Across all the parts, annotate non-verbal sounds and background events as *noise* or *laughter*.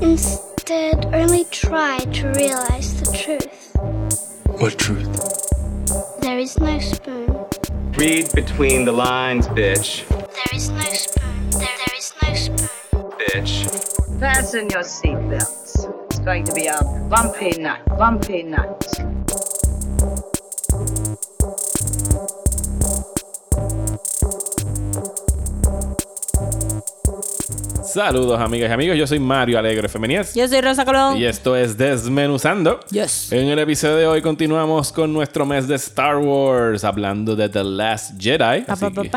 Instead, only try to realize the truth. What truth? There is no spoon. Read between the lines, bitch. There is no spoon. There, there is no spoon. Bitch. Fasten your seatbelts. It's going to be a bumpy night, bumpy night. Saludos amigas y amigos, yo soy Mario Alegre Femenías Yo soy Rosa Colón. y esto es Desmenuzando. Yes. En el episodio de hoy continuamos con nuestro mes de Star Wars, hablando de The Last Jedi. Así que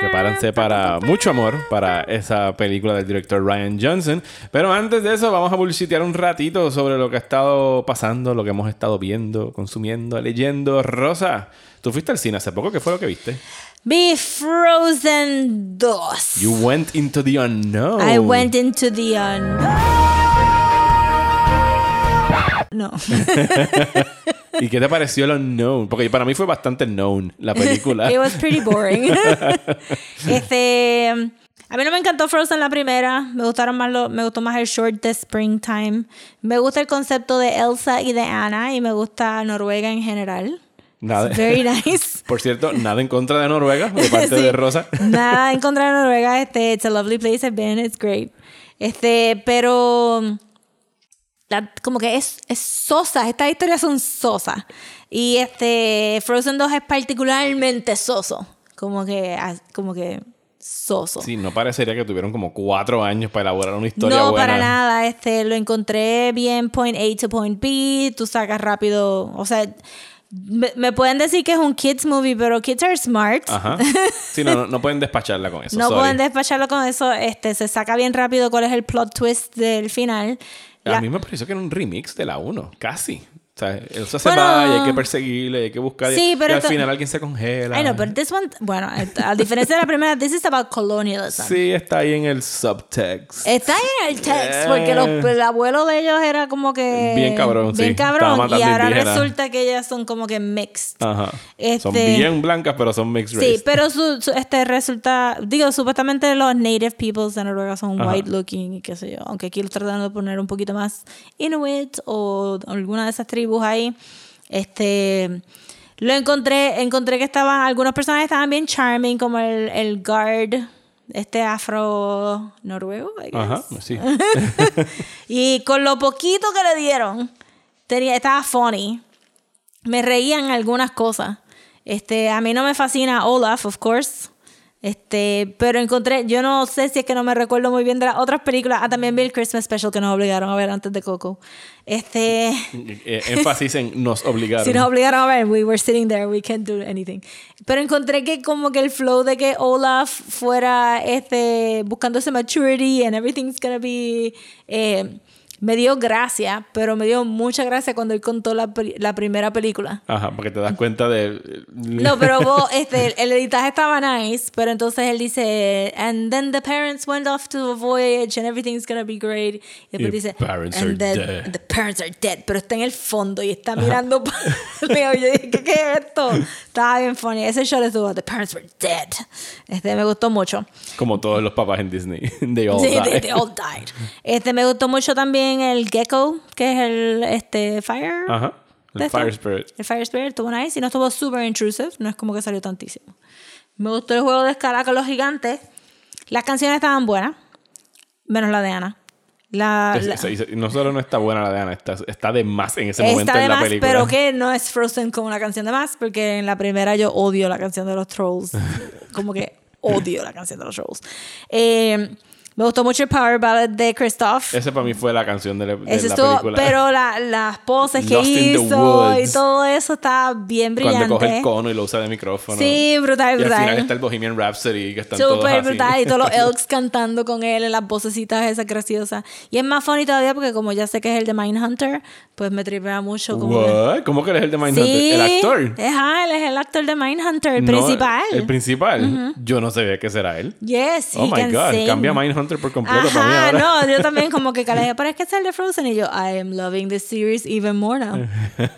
prepárense para mucho amor para esa película del director Ryan Johnson. Pero antes de eso, vamos a bullshitear un ratito sobre lo que ha estado pasando, lo que hemos estado viendo, consumiendo, leyendo. Rosa, tú fuiste al cine hace poco, ¿qué fue lo que viste? Vi Frozen 2. You went into the unknown. I went into the unknown. No. *laughs* ¿Y qué te pareció el unknown? Porque para mí fue bastante known la película. *laughs* It was pretty boring. *laughs* este. A mí no me encantó Frozen la primera. Me gustaron más lo- me gustó más el short de Springtime. Me gusta el concepto de Elsa y de Anna. Y me gusta Noruega en general. Nada. Very nice. *laughs* Por cierto, nada en contra de Noruega de *laughs* parte Sí. de Rosa. Nada en contra de Noruega. Este, it's a lovely place I've been. It's great. Este, pero la- como que es, es sosa. Estas historias son sosas. Y este Frozen 2 es particularmente soso. Como que, como que soso. Sí, no parecería que tuvieron como cuatro años para elaborar una historia no, buena. para nada. Este, lo encontré bien point A to point B. Tú sacas rápido. O sea, me, pueden decir que es un kids movie, pero kids are smart. Ajá. *laughs* Sí, no, no, no pueden despacharla con eso. No sorry. pueden despacharlo con eso. Este, se saca bien rápido cuál es el plot twist del final. A La- mí me pareció que era un remix de la 1, casi. O sea, Elsa se Bueno. va y hay que perseguirle, hay que buscar. Sí, y pero al esto- final alguien se congela. I know, but this one, bueno, a diferencia de la primera, this is about colonialism. Sí, está ahí en el subtext. Está en el text, porque los- el abuelo de ellos era como que... Bien cabrón, sí. Bien Estaba cabrón. Y ahora indígenas. resulta que ellas son como que mixed. Ajá. Son Este- bien blancas, pero son mixed race. Sí, pero su, su- este resulta, digo, supuestamente los native peoples de Noruega son Ajá. white looking y qué sé yo, aunque aquí lo tratando de poner un poquito más Inuit o alguna de esas tribus ahí. Este lo encontré, encontré que estaban, algunos personajes estaban bien charming, como el, el guard, este afro noruego, I guess. Ajá, sí. *laughs* Y con lo poquito que le dieron, tenía, estaba funny. Me reían algunas cosas. Este, a mí no me fascina Olaf, of course. Este, pero encontré, yo no sé si es que no me recuerdo muy bien de las otras películas. Ah, también vi el Christmas Special que nos obligaron a ver antes de Coco. Este, Eh, énfasis en nos obligaron. *laughs* si nos obligaron a ver, we were sitting there, we can't do anything. Pero encontré que como que el flow de que Olaf fuera este, buscando ese maturity and everything's gonna be... eh, me dio gracia, pero me dio mucha gracia cuando él contó la, la primera película. Ajá, porque te das cuenta de. No, pero vos, *laughs* este, el editaje estaba nice, pero entonces él dice, and then the parents went off to a voyage and everything's gonna be great. Y después dice, parents and are then dead." the parents are dead, pero está en el fondo y está mirando para. *laughs* Yo dije, ¿qué, ¿qué es esto? Estaba bien funny. Ese shot estuvo, the parents were dead. Este, me gustó mucho. Como todos los papás en Disney. *laughs* They all Sí, die. they, they all died. Este, me gustó mucho también el Gecko, que es el este, Fire. Ajá. El. Fire Spirit. El Fire Spirit estuvo nice y no estuvo super intrusive. No es como que salió tantísimo. Me gustó el juego de escala con los gigantes. Las canciones estaban buenas, menos la de Ana. La, Es- la- es- es- no solo no está buena la de Ana, está, está de más en ese momento está de en la más, película. pero que no es Frozen como una canción de más, porque en la primera yo odio la canción de los trolls. *laughs* como que odio la canción de los trolls. Eh, me gustó mucho el Power Ballad de Christoph. Ese para mí fue la canción de la, de Ese la estuvo, película. pero la- las poses que Lost hizo y todo eso está bien brillante. Cuando coge el cono y lo usa de micrófono. Sí, brutal, Y al brutal. final está el Bohemian Rhapsody, que están todos Súper así. brutal. Y todos los *laughs* elks cantando con él en las vocecitas esas graciosas. Y es más funny todavía porque como ya sé que es el de Mindhunter, pues me tripea mucho. Como que- What? ¿Cómo que eres el de Mindhunter? Sí, ¿El actor? Ajá, él es el actor de Mindhunter, el No, principal. El principal. Yo no sabía que será él. Yes, Oh he my can God. sing. Cambia Mindhunter por completo para mí Ajá, ahora. no, yo también como que dije, pero es que de Frozen y yo, I am loving this series even more now.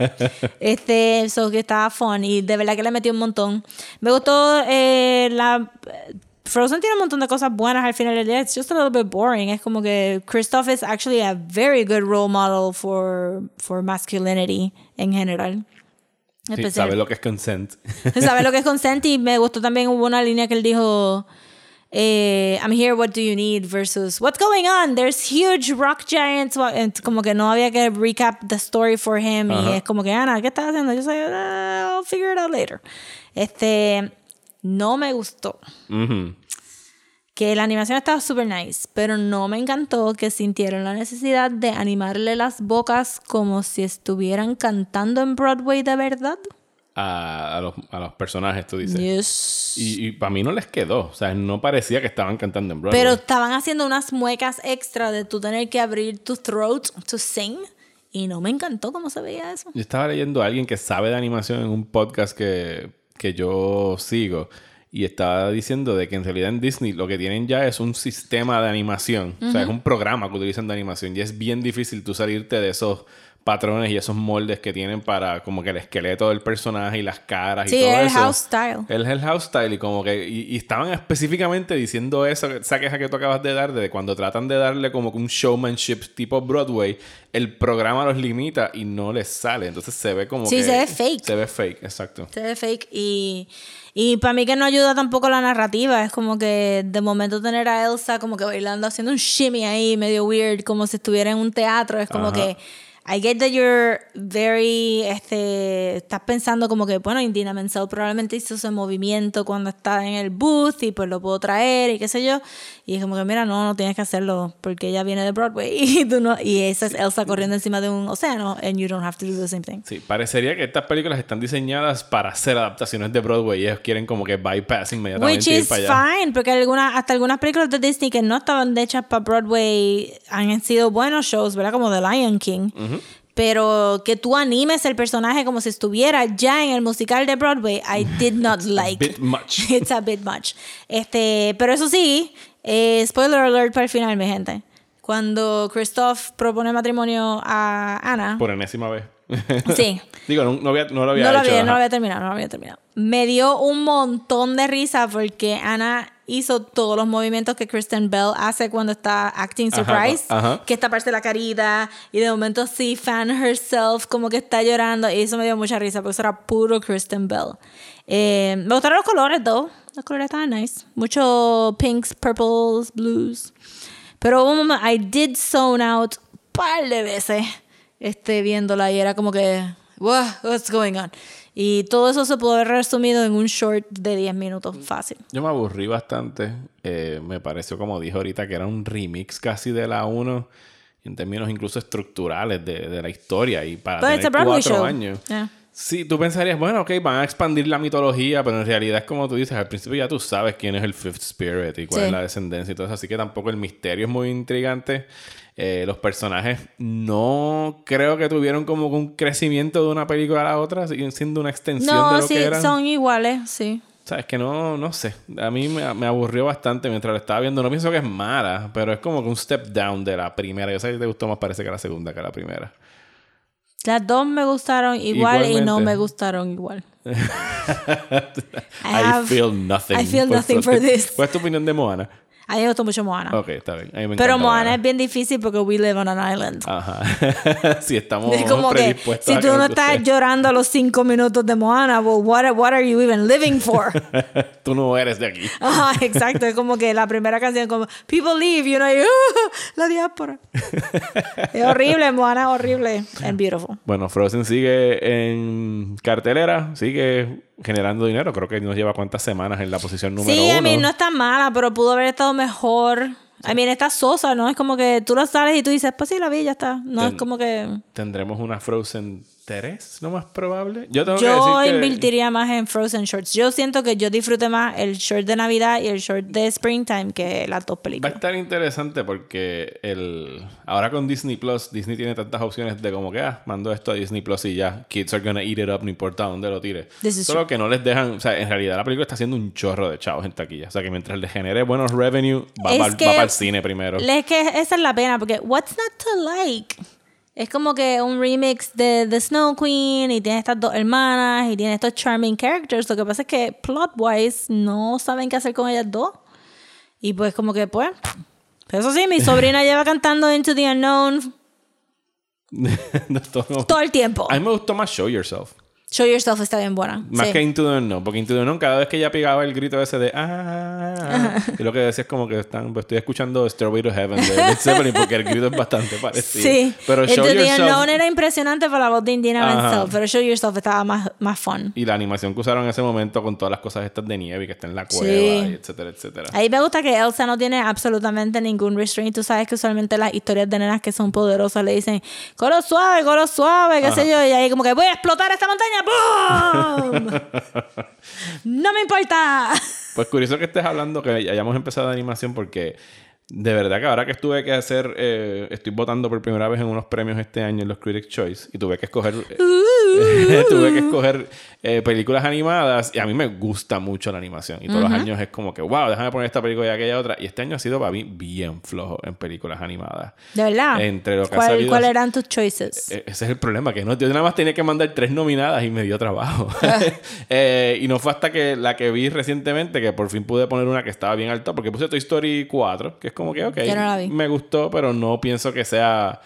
*laughs* este, so que estaba fun y de verdad que le metí un montón. Me gustó eh, la Frozen tiene un montón de cosas buenas al final del día. It's just a little bit boring. Es como que Kristoff is actually a very good role model for, for masculinity en general. Sí, sabe lo que es consent. sabe lo que es *laughs* consent y me gustó también hubo una línea que él dijo eh, I'm here what do you need versus what's going on there's huge rock giants como que no había que recap the story for him y Ajá. es como que Ana ¿qué estás haciendo? yo soy "Ah, I'll figure it out later este no me gustó que la animación estaba super nice, pero no me encantó que sintieron la necesidad de animarle las bocas como si estuvieran cantando en Broadway de verdad. A, a los, a los personajes, tú dices. Yes. Y, para mí no les quedó. O sea, no parecía que estaban cantando en Broadway. Pero estaban haciendo unas muecas extra de tú tener que abrir tu throat to sing. Y no me encantó cómo se veía eso. Yo estaba leyendo a alguien que sabe de animación en un podcast que, que yo sigo. Y estaba diciendo de que en realidad en Disney lo que tienen ya es un sistema de animación. O sea, es un programa que utilizan de animación. Y es bien difícil tú salirte de esos patrones y esos moldes que tienen para como que el esqueleto del personaje y las caras Sí, y todo es el eso. house style. Es el house style y como que y, y estaban específicamente diciendo eso, esa queja que tú acabas de dar de cuando tratan de darle como un showmanship tipo Broadway, el programa los limita y no les sale, entonces se ve como Sí, que se ve fake. Se ve fake, exacto. Se ve fake y, y para mí que no ayuda tampoco la narrativa. Es como que de momento tener a Elsa como que bailando, haciendo un shimmy ahí medio weird, como si estuviera en un teatro. Es como Ajá. que I get that you're very, este, estás pensando como que, bueno, Indina Menzel probablemente hizo ese movimiento cuando está en el booth y pues lo puedo traer y qué sé yo. Y es como que, mira, no, no tienes que hacerlo porque ella viene de Broadway *laughs* y tú no. Y esa es Elsa corriendo encima de un océano and you don't have to do the same thing. Sí, parecería que estas películas están diseñadas para hacer adaptaciones de Broadway y ellos quieren como que bypass inmediatamente Which ir is para allá. fine, porque algunas, hasta algunas películas de Disney que no estaban hechas para Broadway han sido buenos shows, ¿verdad? Como The Lion King. Pero que tú animes el personaje como si estuviera ya en el musical de Broadway, I did not *laughs* like. bit much. *laughs* It's a bit much. Este, pero eso sí, eh, spoiler alert para el final, mi gente. Cuando Christoph propone matrimonio a Ana, Por enésima vez. *laughs* sí, Digo, no, no había- no lo había no lo había, no lo había terminado, no lo había terminado. Me dio un montón de risa porque Ana hizo todos los movimientos que Kristen Bell hace cuando está acting Ajá, surprise, ajá. que está parte de la carita y de momento sí fan herself como que está llorando y eso me dio mucha risa porque eso era puro Kristen Bell. Eh, me gustaron los colores, though. Los colores estaban nice. Mucho pinks, purples, blues. Pero hubo un momento, I did zone out un par de veces este, viéndola y era como que, "What- what's going on? Y todo eso se pudo haber resumido en un short de 10 minutos fácil. Yo me aburrí bastante. Eh, me pareció, como dijo ahorita, que era un remix casi de la 1. En términos incluso estructurales de, de la historia. Y para But tener cuatro show. años. Yeah. Sí, tú pensarías, bueno, ok, van a expandir la mitología, pero en realidad es como tú dices, al principio ya tú sabes quién es el Fifth Spirit y cuál Sí. es la descendencia y todo eso, así que tampoco el misterio es muy intrigante. Eh, los personajes no creo que tuvieron como un crecimiento de una película a la otra, siguen siendo una extensión de No, lo sí, que eran. son iguales, sí. Sabes que no, no sé. A mí me, me aburrió bastante mientras lo estaba viendo. No pienso que es mala, pero es como que un step down de la primera. Yo sé que te gustó más, parece que la segunda que la primera. Las dos me gustaron igual y no me gustaron igual. *laughs* I, have- feel nothing. I feel nothing for *laughs* this. ¿Cuál es tu opinión de Moana? A mí me gustó mucho Moana. Ok, está bien. A mí me Pero Moana es bien difícil porque we live on an island. Ajá. *laughs* si estamos Es como que si tú no estás llorando a los cinco minutos de Moana, well, what, what are you even living for? *laughs* tú no eres de aquí. *laughs* Ajá, exacto. Es como que la primera canción como People Leave, you know, y, "Ah, la diáspora. es horrible, Moana, horrible and beautiful. Bueno, Frozen sigue en cartelera, sigue generando dinero. Creo que nos lleva cuántas semanas en la posición número Sí, uno. I mean, no está mala, pero pudo haber estado mejor. I mean, está sosa, ¿no? Es como que tú lo sales y tú dices, pues sí, la vi, ya está. No es como que... Tendremos una Frozen 3, lo más probable. Yo tengo Yo que decir que... invertiría más en Frozen Shorts. Yo siento que yo disfruté más el short de Navidad y el short de Springtime que las dos Va a películas. estar interesante porque el ahora con Disney Plus, Disney tiene tantas opciones de como que, ah, mando esto a Disney Plus y ya, kids are gonna eat it up, no importa dónde lo tire. Solo que no les dejan, o sea, en realidad la película está haciendo un chorro de chavos en taquilla. O sea, que mientras le genere buenos revenue, va, para que- el cine primero. Es que esa es la pena, porque what's not to like? Es como que un remix de The Snow Queen y tiene estas dos hermanas y tiene estos charming characters. Lo que pasa es que plot-wise no saben qué hacer con ellas dos. Y pues como que pues... Eso sí, mi *laughs* sobrina lleva cantando Into the Unknown *laughs* No, todo- todo el tiempo. A mí me gustó más Show Yourself. Show Yourself está bien buena. Más sí. que Into the Unknown. Porque Into the Unknown, cada vez que ella pegaba el grito ese de ah, *laughs* y lo que decía es como que están, pues, estoy escuchando Stairway to Heaven de Led Zeppelin porque el grito es bastante *laughs* parecido. Sí. Pero Into Show the Yourself. Unknown era impresionante por la voz de Indiana Ajá. Menzel, pero Show Yourself estaba más, más fun. Y la animación que usaron en ese momento con todas las cosas estas de nieve y que está en la cueva, Sí. y etcétera, etcétera. Ahí me gusta que Elsa no tiene absolutamente ningún restraint. Tú sabes que usualmente las historias de nenas que son poderosas le dicen, coro suave, coro suave, qué sé yo. Y ahí como que voy a explotar esta montaña. ¡Boom! no me importa. Pues curioso que estés hablando que hayamos empezado de animación porque de verdad que ahora que tuve que hacer, eh, estoy votando por primera vez en unos premios este año en los Critics' Choice y tuve que escoger, eh, *laughs* tuve que escoger eh, películas animadas y a mí me gusta mucho la animación y todos los años es como que, wow, déjame poner esta película y aquella otra y este año ha sido para mí bien flojo en películas animadas. De verdad. Entre lo que ha ¿Cuál- salido- ¿Cuáles eran tus choices? E- Ese es el problema, que no, yo nada más tenía que mandar tres nominadas y me dio trabajo. *laughs* Eh, y no fue hasta que la que vi recientemente que por fin pude poner una que estaba bien alta, porque puse Toy Story 4, que es como que, ok, no la vi. me gustó, pero no pienso que sea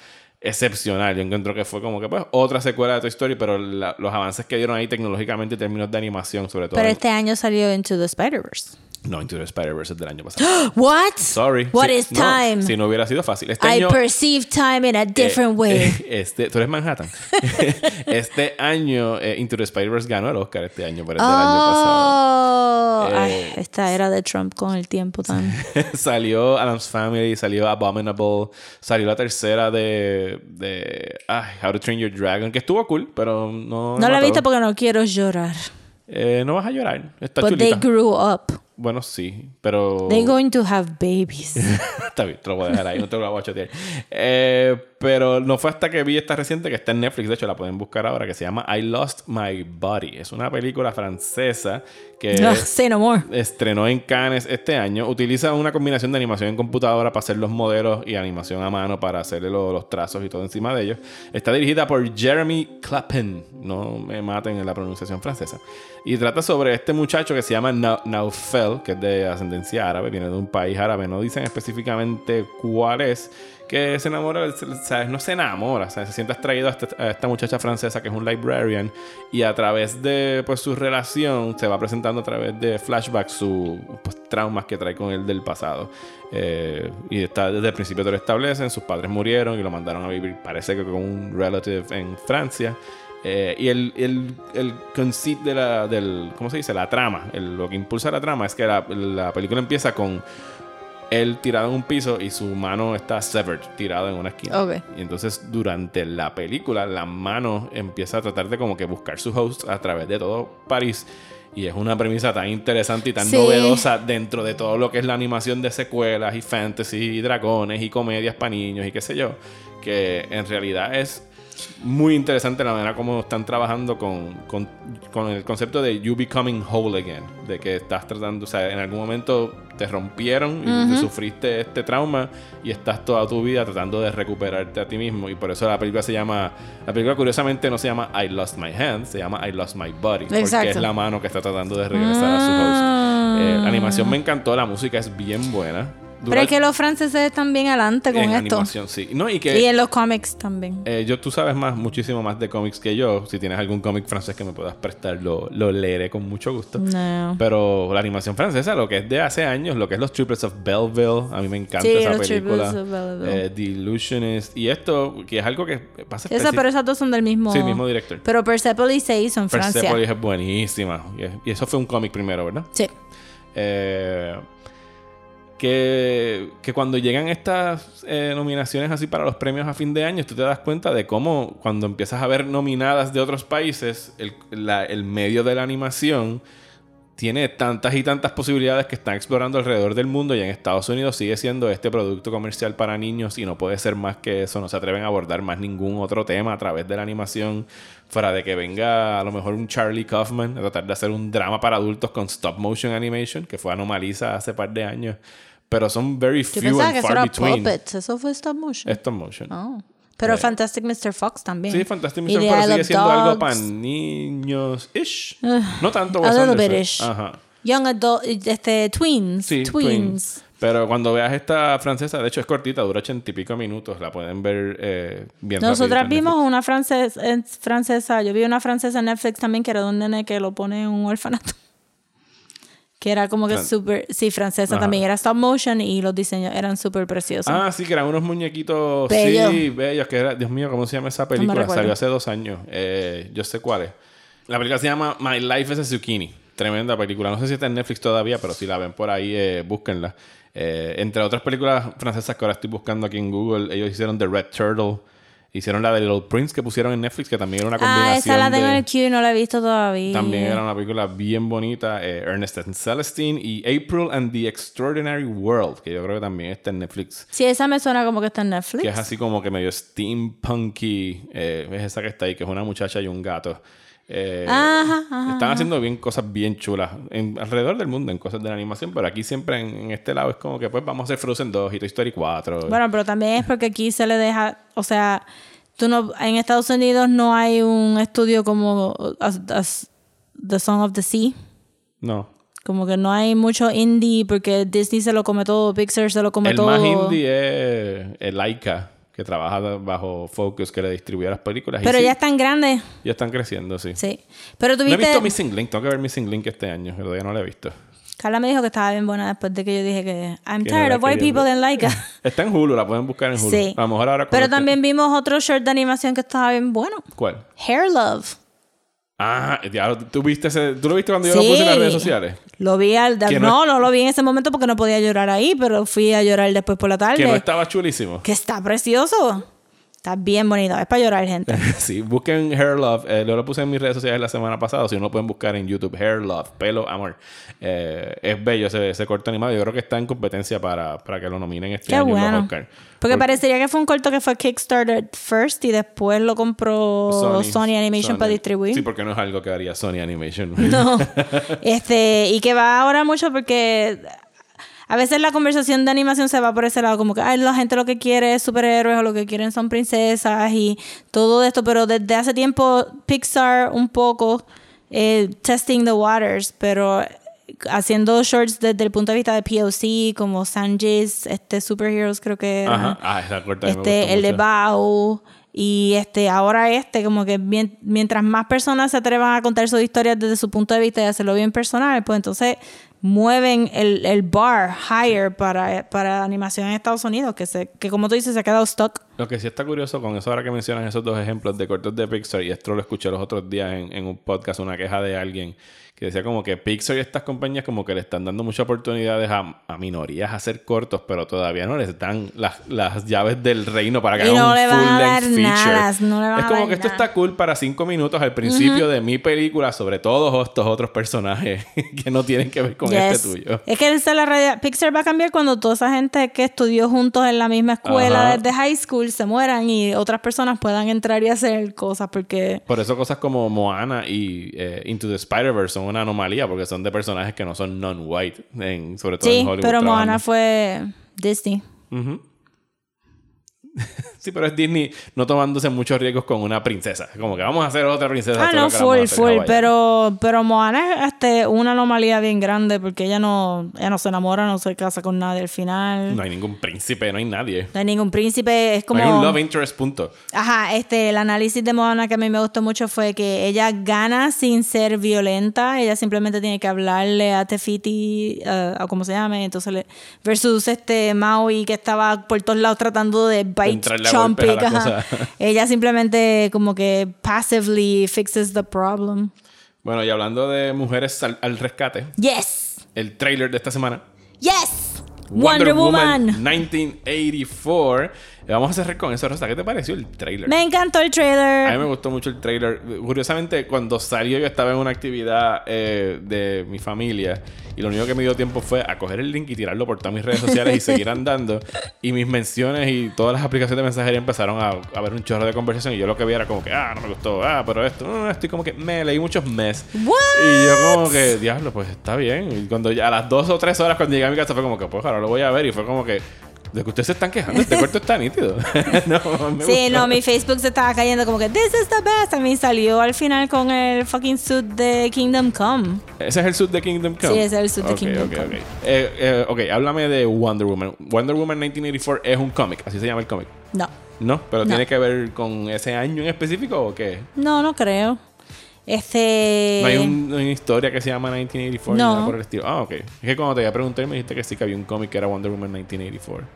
excepcional. Yo encuentro que fue como que, pues, otra secuela de Toy Story, pero la- los avances que dieron ahí tecnológicamente en términos de animación, sobre todo. Pero este año salió Into the Spider-Verse. No, Into the Spider-Verse es del año pasado. *gasps* What? Sorry. What Sí, is no, time? si no hubiera sido fácil. Este I año... perceive time in a different Eh, *laughs* way. eh, este, tú eres Manhattan. *laughs* este año, eh, Into the Spider-Verse ganó el Oscar este año, pero es del año pasado. Oh, Eh, ay, esta era de Trump con el tiempo tan. *laughs* salió Adam's Family, salió Abominable, salió la tercera de, de ay, How to Train Your Dragon, que estuvo cool, pero no. No la he visto porque no quiero llorar. Eh, no vas a llorar. Está But they grew up. Bueno, sí, pero. They're going to have babies. *laughs* Está bien, te lo voy a dejar ahí, no te lo voy a chotear. Eh, pero no fue hasta que vi esta reciente que está en Netflix, de hecho la pueden buscar ahora, que se llama I Lost My Body. Es una película francesa que Ugh, say no more. estrenó en Cannes este año. Utiliza una combinación de animación en computadora para hacer los modelos y animación a mano para hacerle lo- los trazos y todo encima de ellos. Está dirigida por Jeremy Clapin, no me maten en la pronunciación francesa. Y trata sobre este muchacho que se llama Na- Que es de ascendencia árabe, viene de un país árabe, no dicen específicamente cuál es, que se enamora, ¿sabes? no se enamora, se siente atraído a esta, a esta muchacha francesa que es un librarian y a través de pues, su relación se va presentando a través de flashbacks sus pues, traumas que trae con él del pasado. Eh, y está desde el principio te lo establecen, sus padres murieron y lo mandaron a vivir, parece que con un relative en Francia. Eh, y el, el, el conceit de la, del, ¿cómo se dice? La trama, el- lo que impulsa la trama es que la, la película empieza con él tirado en un piso y su mano está severed, tirada en una esquina. Y entonces durante la película la mano empieza a tratar de como que buscar su host a través de todo París. Y es una premisa tan interesante y tan Sí. novedosa dentro de todo lo que es la animación de secuelas y fantasy y dragones y comedias para niños y qué sé yo. Que en realidad es muy interesante la manera como están trabajando con, con, con el concepto de you becoming whole again. De que estás tratando, o sea, en algún momento te rompieron y tú sufriste este trauma y estás toda tu vida tratando de recuperarte a ti mismo. Y por eso la película se llama, la película curiosamente no se llama I Lost My Hand, se llama I Lost My Body. Porque Exacto. es la mano que está tratando de regresar a su host. Eh, la animación me encantó, la música es bien buena. Pero es que los franceses están bien adelante con en esto. animación, sí. No, y que Y en los cómics también. eh, yo, tú sabes más, muchísimo más de cómics que yo. Si tienes algún cómic francés que me puedas prestar, lo, lo leeré con mucho gusto. No. Pero la animación francesa, lo que es de hace años, lo que es los Triplets of Belleville, a mí me encanta Sí, esa los película. Triplets of Belleville. Eh, The Illusionist. Y esto, que es algo que pasa Esa, pero esas dos son del mismo. Sí, mismo director. Pero Persepolis se hizo en Francia. Persepolis es buenísima. Y eso fue un cómic primero, ¿verdad? Sí. Eh, que, que cuando llegan estas eh, nominaciones así para los premios a fin de año, tú te das cuenta de cómo cuando empiezas a ver nominadas de otros países, el, la- el medio de la animación tiene tantas y tantas posibilidades que están explorando alrededor del mundo y en Estados Unidos sigue siendo este producto comercial para niños y no puede ser más que eso, no se atreven a abordar más ningún otro tema a través de la animación, fuera de que venga a lo mejor un Charlie Kaufman a tratar de hacer un drama para adultos con stop motion animation, que fue Anomaliza hace par de años, pero son very Yo few pensaba and que eso far era between. puppets. Eso fue stop motion. Stop motion. Oh. Pero Eh, Fantastic Mr. Fox también. Sí, Fantastic Mr. Fox sigue siendo algo para niños-ish. no tanto a Wes little Anderson. bit-ish. Ajá. Young adult, este, tweens. Sí, tweens. Pero cuando veas esta francesa, de hecho es cortita, dura ochenta y pico minutos, la pueden ver eh, bien Nosotras vimos una frances- eh, francesa, yo vi una francesa en Netflix también que era de un nene que lo pone en un orfanato. Que era como que súper, sí, francesa Ajá. también, era stop motion y los diseños eran súper preciosos. Ah, sí, que eran unos muñequitos, Bello. sí, bellos, que era, Dios mío, ¿cómo se llama esa película? Salió hace dos años, eh, yo sé cuál es. La película se llama My Life as a Zucchini, tremenda película, no sé si está en Netflix todavía, pero si la ven por ahí, eh, búsquenla. Eh, entre otras películas francesas que ahora estoy buscando aquí en Google, ellos hicieron The Red Turtle, hicieron la de Little Prince que pusieron en Netflix, que también era una combinación ah, esa la tengo de- en el queue, no la he visto todavía. También era una película bien bonita. eh, Ernest and Celestine y April and the Extraordinary World, que yo creo que también está en Netflix. Sí, esa me suena como que está en Netflix. Que es así como que medio steampunky. Eh, es esa que está ahí, que es una muchacha y un gato. Eh, Ajá, ajá, están haciendo bien cosas bien chulas en, alrededor del mundo en cosas de la animación, pero aquí siempre en, en este lado es como que pues vamos a hacer Frozen 2 y Toy Story 4. Bueno, pero también es porque aquí se le deja, o sea, tú no, en Estados Unidos no hay un estudio como as- as- The Song of the Sea. no. Como que no hay mucho indie porque Disney se lo come todo, Pixar se lo come El todo. más indie es el Laika, que trabaja bajo Focus, que le distribuye las películas. y Pero sí, ya están grandes. ya están creciendo, sí. Sí. Pero No he tuviste. visto Missing Link, tengo que ver Missing Link este año, que todavía no la he visto. Carla me dijo que estaba bien buena después de que yo dije que I'm tired of white people ver. in Laika. *laughs* Está en Hulu, la pueden buscar en Hulu. sí. A lo mejor ahora Pero también vimos otro short de animación que estaba bien bueno. ¿Cuál? Hair Love. Ah, ya, ¿tú, viste ese, ¿tú lo viste cuando yo lo puse en las redes sociales? Lo vi al. No, no- no lo vi en ese momento porque no podía llorar ahí, pero fui a llorar después por la tarde. Que no estaba chulísimo. Que está precioso. Está bien bonito. Es para llorar, gente. *laughs* Sí, busquen Hair Love. Eh, yo lo puse en mis redes sociales la semana pasada. Si no, lo pueden buscar en YouTube. Hair Love, pelo, amor. Eh, es bello ese, ese corto animado. Yo creo que está en competencia para, para que lo nominen este Qué año en los bueno. Oscar. Porque parecería que fue un corto que fue Kickstarter first y después lo compró Sony, Animation Sony. para distribuir. Sí, porque no es algo que haría Sony Animation. No. *laughs* este, y que va ahora mucho porque a veces la conversación de animación se va por ese lado, como que ay, la gente lo que quiere es superhéroes o lo que quieren son princesas y todo esto, pero desde hace tiempo Pixar un poco eh, testing the waters, pero haciendo shorts desde el punto de vista de POC, como Sanjis, este Superheroes creo que era. Ajá. Ah, esa corta Este, el de. Bao. Y este, ahora este, como que mien- mientras más personas se atrevan a contar sus historias desde su punto de vista y hacerlo bien personal, pues entonces mueven el, el bar higher para, para animación en Estados Unidos, que, se, que como tú dices, se ha quedado stuck. Lo que sí está curioso con eso ahora que mencionas esos dos ejemplos de cortos de Pixar, y esto lo escuché los otros días en, en un podcast, una queja de alguien que decía como que Pixar y estas compañías como que le están dando muchas oportunidades a, a minorías a hacer cortos, pero todavía no les dan las, las llaves del reino para que hagan no un le van a full dar length feature. nada, no le van es a como dar que esto nada. está cool para cinco minutos al principio de mi película sobre todos estos otros personajes *laughs* que no tienen que ver con Yes. este tuyo. Es que esa es la realidad. Pixar va a cambiar cuando toda esa gente que estudió juntos en la misma escuela Ajá. desde high school se mueran y otras personas puedan entrar y hacer cosas porque... Por eso cosas como Moana y eh, Into the Spider-Verse son una anomalía porque son de personajes que no son non-white, en- sobre todo en Sí, Hollywood. pero Moana fue Disney. Ujú. *laughs* Sí, pero es Disney no tomándose muchos riesgos con una princesa. Como que vamos a hacer otra princesa. Ah, no, full, full. Pero, pero Moana es este, una anomalía bien grande porque ella no, ella no se enamora, no se casa con nadie al final. No hay ningún príncipe, no hay nadie. No hay ningún príncipe. Es como. No hay un love interest, punto. Ajá, este, el análisis de Moana que a mí me gustó mucho fue que ella gana sin ser violenta. Ella simplemente tiene que hablarle a Tefiti, eh, o como se llame. Entonces, le- versus este Maui que estaba por todos lados tratando de chomp. *laughs* Ella simplemente como que passively fixes the problem. Bueno, y hablando de mujeres al, al rescate, Yes. el trailer de esta semana. Yes. Wonder, Woman. 1984. Vamos a cerrar con eso, Rosa. ¿Qué te pareció el trailer? Me encantó el A mí trailer. me gustó mucho el trailer. Curiosamente, cuando salió yo estaba en una actividad eh, de mi familia y lo único que me dio tiempo fue a coger el link y tirarlo por todas mis redes sociales y seguir *laughs* andando. Y mis menciones y todas las aplicaciones de mensajería empezaron a, a ver un chorro de conversación y yo lo que vi era como que, ah, no me gustó, ah, pero esto, no, estoy como que me leí muchos mes. What? Y yo como que, diablo, pues está bien. Y cuando ya a las dos o tres horas cuando llegué a mi casa fue como que, pues ahora lo voy a ver y fue como que... De que ustedes se están quejando, este corto está nítido. *laughs* no, me Sí, gustó. no, mi Facebook se estaba cayendo como que this is the best. A mí salió al final con el fucking suit de Kingdom Come. Ese es el suit de Kingdom Come. Sí, ese es el suit de Kingdom Come. ok. Eh, eh, ok, háblame de Wonder Woman. Wonder Woman 1984 es un cómic, así se llama el cómic. No, ¿No? ¿Pero No. tiene que ver con ese año en específico o qué? no, no creo. Este. No hay, un- una historia que se llama 1984 ni No. por el estilo. Ah, ok. Es que cuando te iba a preguntar me dijiste que sí que había un cómic que era Wonder Woman 1984.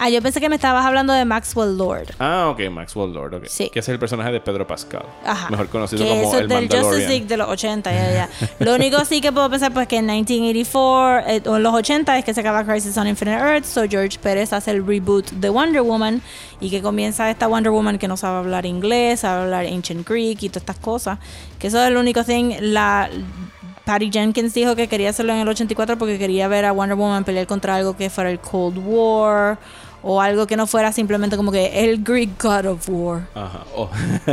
Ah, yo pensé que me estabas hablando de Maxwell Lord. Ah, ok, Maxwell Lord, ok. Sí. Que es el personaje de Pedro Pascal. Ajá. Mejor conocido que como eso el del Justice. League de los 80, ya, ya. Lo único sí que puedo pensar pues que en 1984 eh, o en los 80 es que se acaba Crisis on Infinite Earth, so George Pérez hace el reboot de Wonder Woman y que comienza esta Wonder Woman que no sabe hablar inglés, sabe hablar Ancient Greek y todas estas cosas. Que eso es el único thing. La Patty Jenkins dijo que quería hacerlo en el 84 porque quería ver a Wonder Woman pelear contra algo que fuera el Cold War o algo que no fuera simplemente como que el Greek God of War. Ajá. Oh.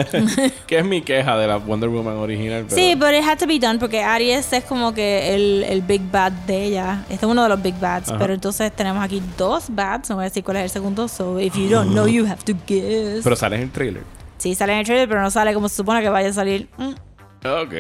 *laughs* que es mi queja de la Wonder Woman original. Pero... Sí, pero it had to be done porque Aries es como que el, el big bad de ella. Este es uno de los big bads. Ajá. Pero entonces tenemos aquí dos bads. No voy a decir cuál es el segundo. So if you don't know, you have to guess. Pero sale en el trailer. sí, sale en el trailer, pero no sale como se supone que vaya a salir. Mm. Ok.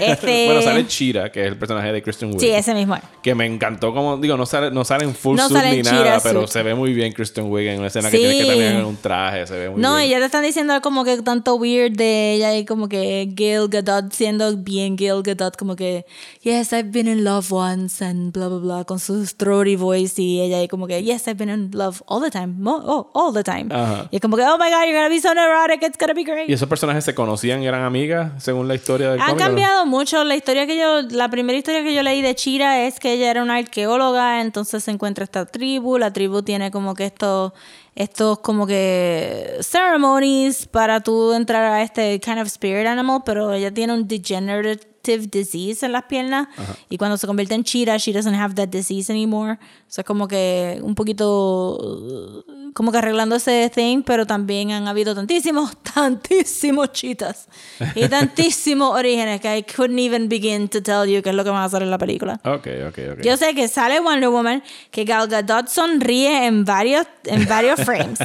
Este- *laughs* bueno, sale Chira, que es el personaje de Kristen Wiig. Sí, ese mismo es. Que me encantó como, digo, no sale, no sale en full No suit sale ni Cheetah nada, pero suit. se ve muy bien Kristen Wiig en una escena que Sí. tiene que terminar en un traje, se ve muy No, y bien. ya te están diciendo como que tanto weird de ella y como que Gail Gadot siendo bien Gail Gadot, como que, yes, I've been in love once and bla, bla, bla, con su throaty voice y ella y como que, yes, I've been in love all the time, oh, all the time. Ajá. Y es como que, oh my god, you're gonna be so neurotic, it's gonna be great. ¿Y esos personajes se conocían y eran amigas según la historia del Han cómic? o no? cambiado mucho. La historia que yo, la primera historia que yo leí de Chira es que ella era una arqueóloga, entonces se encuentra esta tribu. La tribu tiene como que estos, estos como que ceremonies para tú entrar a este kind of spirit animal, pero ella tiene un degenerative disease en las piernas y cuando se convierte en Chira, she doesn't have that disease anymore. O sea, es como que un poquito como que arreglando ese thing, pero también han habido tantísimos, *laughs* tantísimos chitas y tantísimos *laughs* orígenes que I couldn't even begin to tell you qué es lo que va a hacer en la película. Ok, ok, ok. Yo sé que sale Wonder Woman, que Gal Gadot sonríe en varios, en varios *laughs* frames,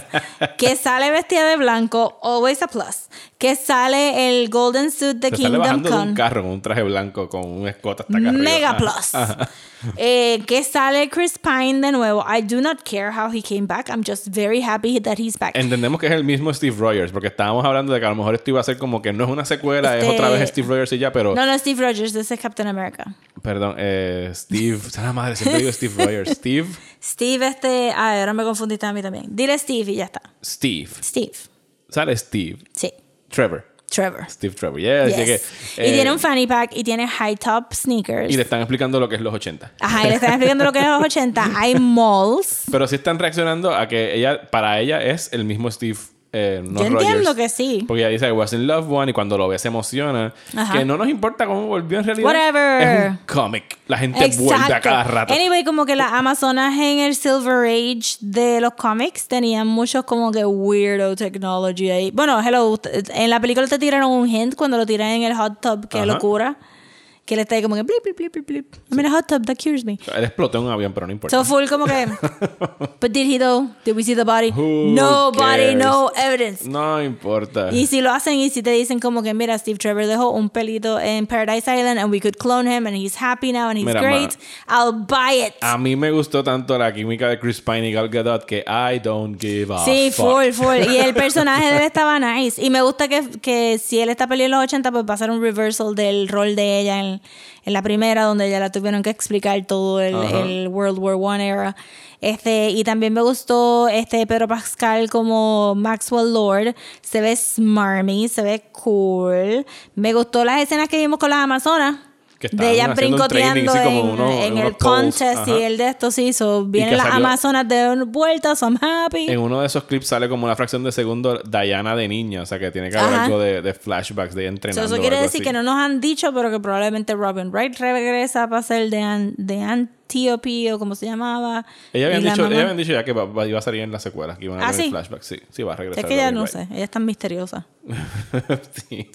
que sale vestida de blanco, always a plus, que sale el golden suit de Se sale Kingdom de un carro un traje blanco con un escote hasta acá mega plus. Eh, que sale Chris Pine de nuevo. I do not care how he came back, I'm just very happy that he's back. Entendemos que es el mismo Steve Rogers, porque estábamos hablando de que a lo mejor esto iba a ser como que no es una secuela, es Este- otra vez Steve Rogers y ya, pero... No, no, Steve Rogers, ese es Captain America. Perdón, eh, Steve... *laughs* la madre, siempre digo Steve Rogers. Steve... Steve, este. Ah, ahora me confundiste a mí también. Dile Steve y ya está. Steve. Steve. Sale Steve. Sí. Trevor. Trevor. Steve Trevor. Yeah, Yes. llegué. y Eh, tiene un fanny pack y tiene high top sneakers. y le están explicando lo que es los 80. Ajá, y le están explicando lo que es los 80. Hay *laughs* malls. Pero sí están reaccionando a que ella, para ella es el mismo Steve, eh, no Yo Rogers. entiendo que sí. Porque ella dice I was in love one y cuando lo ve se emociona. Ajá. Que no nos importa cómo volvió en realidad. Whatever. Es un cómic. La gente vuelve a cada rato. Anyway, como que las Amazonas en el Silver Age de los cómics tenían muchos como que weirdo technology ahí. Bueno, hello, en la película te tiraron un hint cuando lo tiran en el hot tub, que locura. Que él está ahí como que blip, blip, blip, blip. I'm in a hot tub, that cures me. Él explotó en un avión, pero no importa. So full como que. *laughs* But did he though? Did we see the body? Who no body, cares? no evidence. no importa. Y si lo hacen y si te dicen como que mira, Steve Trevor dejó un pelito en Paradise Island and we could clone him and he's happy now and he's Mira, great, I'll buy it. A mí me gustó tanto la química de Chris Pine y Gal Gadot que I don't give a Sí, fuck. full, full. Y el *laughs* personaje de él estaba nice. Y me gusta que, que si él está peleando en los 80, pues va a ser un reversal del rol de ella en, en la primera, donde ella la tuvieron que explicar todo el World War One era. Este, y también me gustó este Pedro Pascal como Maxwell Lord. Se ve smarmy, se ve cool. Me gustó las escenas que vimos con las Amazonas. Que de estaban ella haciendo un training, brincoteando sí, como en, uno- en unos el contest y el de estos sí. So, vienen las salió- Amazonas de vuelta, so I'm happy. En uno de esos clips sale como una fracción de segundo Diana de niña, o sea que tiene que haber Ajá. algo de, de flashbacks de ella So, entrenando. eso o quiere decir así. que no nos han dicho, pero que probablemente Robin Wright regresa para ser de, an- de, T.O.P. o como se llamaba. Ella habían, la dicho, mamá- ella habían dicho ya que va- va- iba a salir en las secuelas, que iban a ¿Ah, sí? flashbacks. Sí, sí, va a regresar. Es que Robin no Wright. sé, ella es tan misteriosa. *laughs* Sí.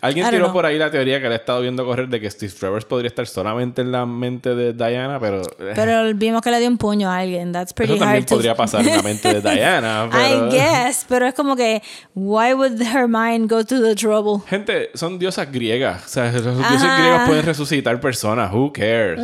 Alguien I don't tiró know. por ahí la teoría que le he estado viendo correr de que Steve Travers podría estar solamente en la mente de Diana, pero, eh, Pero vimos que le dio un puño a alguien. That's pretty eso también hard to- podría pasar en la mente de *laughs* Diana. Pero... I guess, pero es como que, why would her mind go to the trouble? Gente, son diosas griegas. O sea, los dioses Ajá. griegos pueden resucitar personas. Who cares?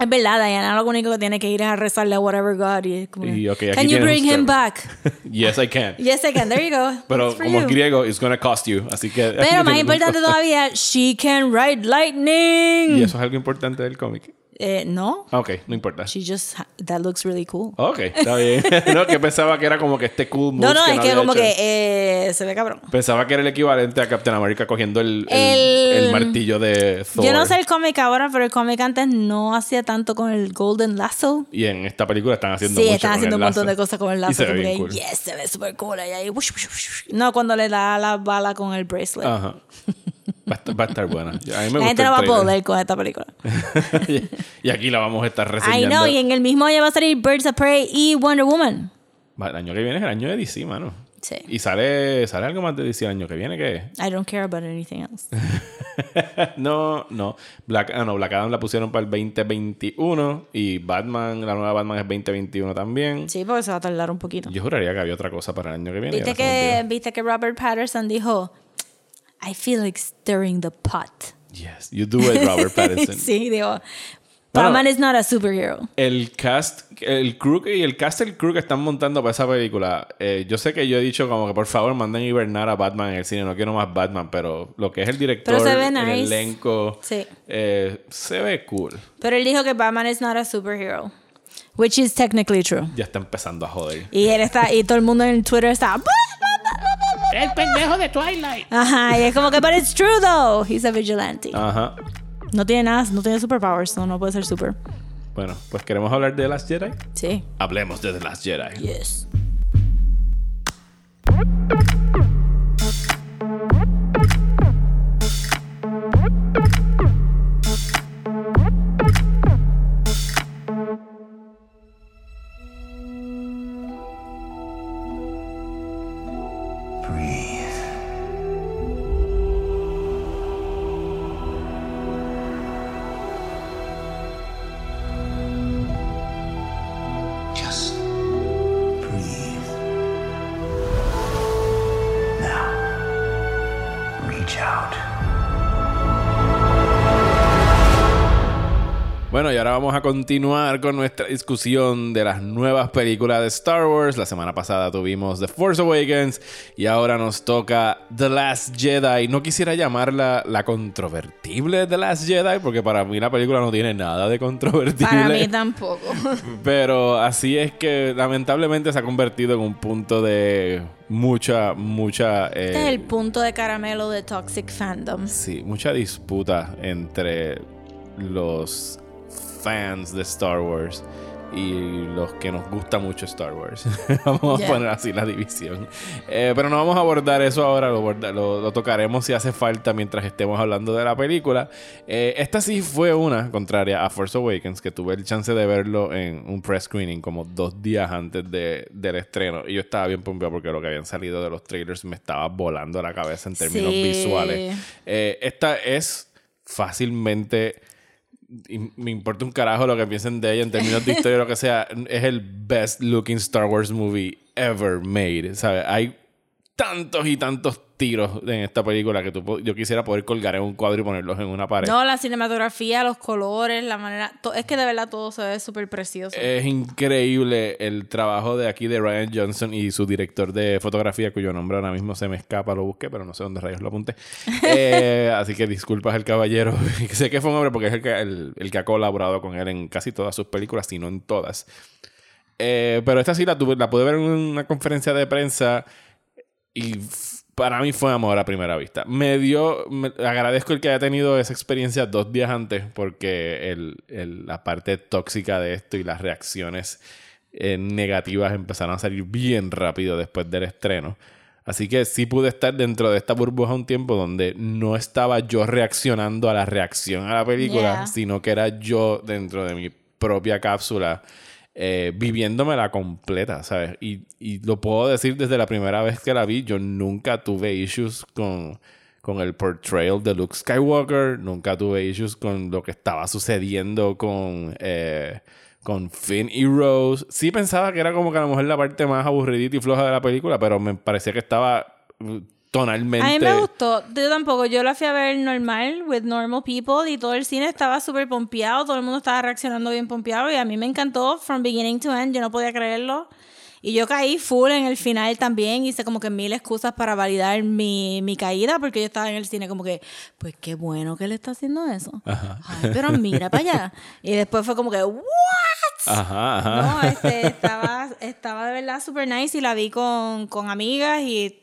Es verdad, Diana lo único que tiene que ir es a rezarle a whatever God. Y es como, Y, ok, aquí Can you bring him back? *laughs* yes, I can. yes, I can. There you go. *laughs* Pero como you. griego, it's gonna cost you. Así que. Pero más importante todavía, she can ride lightning. Y eso es algo importante del cómic. Eh, no, Ok, no importa. she just, that looks really cool. Ok, está bien. *laughs* no, que pensaba que era como que este cool no, no, es que había como hecho. que eh, se ve cabrón. Pensaba que era el equivalente a Captain America cogiendo el, el, El- el martillo de Thor. Yo no sé el cómic ahora, pero el cómic antes no hacía tanto con el Golden Lasso. Y en esta película están haciendo Sí, mucho están con haciendo el un montón lazo. de cosas con el Y lazo. se ve bien que, cool. yes, se ve súper cool. Y ahí, wush, wush, wush. No, cuando le da la bala con el bracelet. Ajá. *laughs* Va a, estar, va a estar buena. *laughs* A mí me la gente no va a poder con esta película. *laughs* y aquí la vamos a estar I reseñando. know, y en el mismo año va a salir Birds of Prey y Wonder Woman. El año que viene es el año de DC, mano. Sí. Y sale, sale algo más de DC el año que viene que I don't care about anything else. *laughs* no, no. Black, ah, no, Black Adam la pusieron para el 2021 y Batman, la nueva Batman es 2021 también. Sí, porque se va a tardar un poquito. Yo juraría que había otra cosa para el año que viene. ¿Viste que. ¿Viste que Robert Patterson dijo, I feel like stirring the pot? Yes, you do it, Robert *laughs* Pattinson. sí, digo, Bueno. Batman is not a superhero. El cast, el crew y el cast del crew que están montando para esa película, eh, yo sé que yo he dicho como que por favor manden hibernar a Batman en el cine, no quiero más Batman, pero lo que es el director, ve el nice. elenco, Sí. eh, se ve cool. Pero él dijo que Batman is not a superhero. Which is technically true. Ya está empezando a joder. Y él está, y todo el mundo en Twitter está. El pendejo de Twilight. Ajá, y es como que, but it's true though. He's a vigilante. Ajá. No tiene nada, no tiene superpowers, so no puede ser super. Bueno, pues queremos hablar de The Last Jedi. Sí. Hablemos de The Last Jedi. Yes. Vamos a continuar con nuestra discusión de las nuevas películas de Star Wars. La semana pasada tuvimos The Force Awakens y ahora nos toca The Last Jedi. No quisiera llamarla la controvertible The Last Jedi porque para mí la película no tiene nada de controvertible. Para mí tampoco. *laughs* Pero así es que lamentablemente se ha convertido en un punto de mucha, mucha... eh, Este es el punto de caramelo de Toxic Fandom. Sí, mucha disputa entre los fans de Star Wars y los que nos gusta mucho Star Wars. *laughs* vamos Yeah. a poner así la división. Eh, pero no vamos a abordar eso ahora, lo, aborda- lo- lo tocaremos si hace falta mientras estemos hablando de la película. Eh, esta sí fue una, contraria a Force Awakens, que tuve el chance de verlo en un press screening como dos días antes de- del estreno. Y yo estaba bien pompeado porque lo que habían salido de los trailers me estaba volando la cabeza en términos Sí. visuales. Eh, esta es fácilmente. Me importa un carajo lo que piensen de ella en términos de historia o lo que sea. Es el best looking Star Wars movie ever made. ¿sabes? Hay tantos y tantos tiros en esta película que tú yo quisiera poder colgar en un cuadro y ponerlos en una pared. No, la cinematografía, los colores, la manera. es que de verdad todo se ve súper precioso. Es increíble el trabajo de aquí de Ryan Johnson y su director de fotografía, cuyo nombre ahora mismo se me escapa, lo busqué, pero no sé dónde rayos lo apunté. *laughs* Eh, así que disculpas el caballero. *laughs* sé que fue un hombre porque es el que, el, el que ha colaborado con él en casi todas sus películas, si no en todas. Eh, pero esta sí la, tuve, la pude ver en una conferencia de prensa y para mí fue amor a primera vista. Me dio, me- agradezco el que haya tenido esa experiencia dos días antes porque el, el- la parte tóxica de esto y las reacciones eh, negativas empezaron a salir bien rápido después del estreno. Así que sí pude estar dentro de esta burbuja un tiempo donde no estaba yo reaccionando a la reacción a la película, Yeah. sino que era yo dentro de mi propia cápsula eh, viviéndomela completa, ¿sabes? Y, lo puedo decir desde la primera vez que la vi, yo nunca tuve issues con, con el portrayal de Luke Skywalker, nunca tuve issues con lo que estaba sucediendo con, eh, con Finn y Rose. Sí pensaba que era como que a lo mejor la parte más aburridita y floja de la película, pero me parecía que estaba tonalmente... A mí me gustó. Yo tampoco. Yo la fui a ver normal, with normal people, y todo el cine estaba súper pompeado. Todo el mundo estaba reaccionando bien pompeado. Y a mí me encantó, from beginning to end. Yo no podía creerlo. Y yo caí full en el final también. Hice como que mil excusas para validar mi, mi caída, porque yo estaba en el cine como que, pues qué bueno que le está haciendo eso. Ay, pero mira para allá. Y después fue como que, ¿what? Ajá, ajá. No, este, estaba, estaba de verdad super nice y la vi con, con amigas y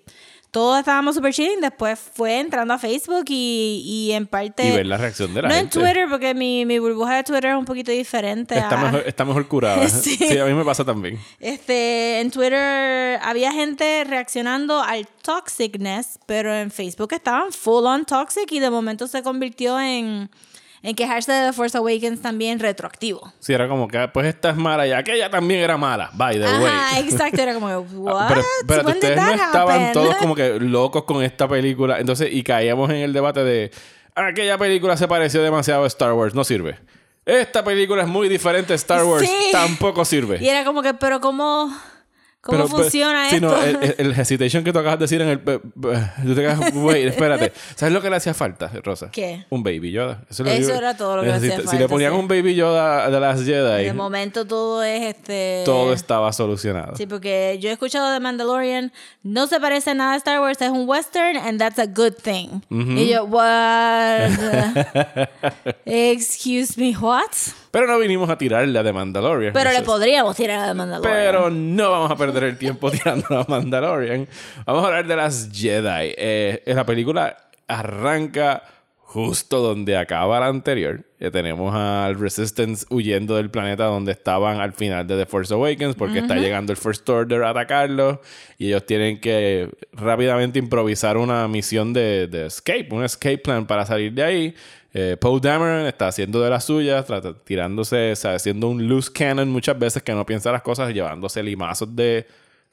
todos estábamos super chilling. Después fue entrando a Facebook y, y en parte... Y ver la reacción de la no gente. en Twitter, porque mi, mi burbuja de Twitter es un poquito diferente. Está a- mejor, está mejor curada. *laughs* Sí. sí, a mí me pasa también. Este, en Twitter había gente reaccionando al toxicness, pero en Facebook estaban full on toxic y de momento se convirtió en, en quejarse de The Force Awakens también retroactivo. Sí, era como que, pues esta es mala y aquella también era mala. By the way. Ajá, exacto, era como, *laughs* what? Ah, Pero, espérate, When did ustedes no estaban happen? todos como que *laughs* locos con esta película. Entonces, y caíamos en el debate de aquella película se pareció demasiado a Star Wars, no sirve. Esta película es muy diferente a Star Wars, Sí. tampoco sirve. Y era como que, pero ¿cómo, cómo Pero, pues, funciona sí, esto? no, el, el- hesitation que tú acabas de decir en el... Tú te quedas, wait, espérate. *laughs* ¿Sabes lo que le hacía falta, Rosa? ¿Qué? Un Baby Yoda. es lo Eso que- era todo lo que le hacía necesita- Si falta, le ponían sí. un Baby Yoda de las Jedi, de momento todo es este... todo estaba solucionado. Sí, porque yo he escuchado de Mandalorian, no se parece a nada a Star Wars, es un western and that's a good thing. Y yo, what? *laughs* Excuse me, what? Pero no vinimos a tirarle a The Mandalorian. Pero le podríamos tirar a de Mandalorian. Pero no vamos a perder el tiempo *laughs* tirando a Mandalorian. Vamos a hablar de las Jedi. Eh, la película arranca justo donde acaba la anterior. Ya tenemos al Resistance huyendo del planeta donde estaban al final de The Force Awakens porque está llegando el First Order a atacarlos y ellos tienen que rápidamente improvisar una misión de, de escape, un escape plan para salir de ahí. Eh, Poe Dameron está haciendo de las suyas, tirándose, o sea, haciendo un loose cannon muchas veces que no piensa las cosas, llevándose limazos de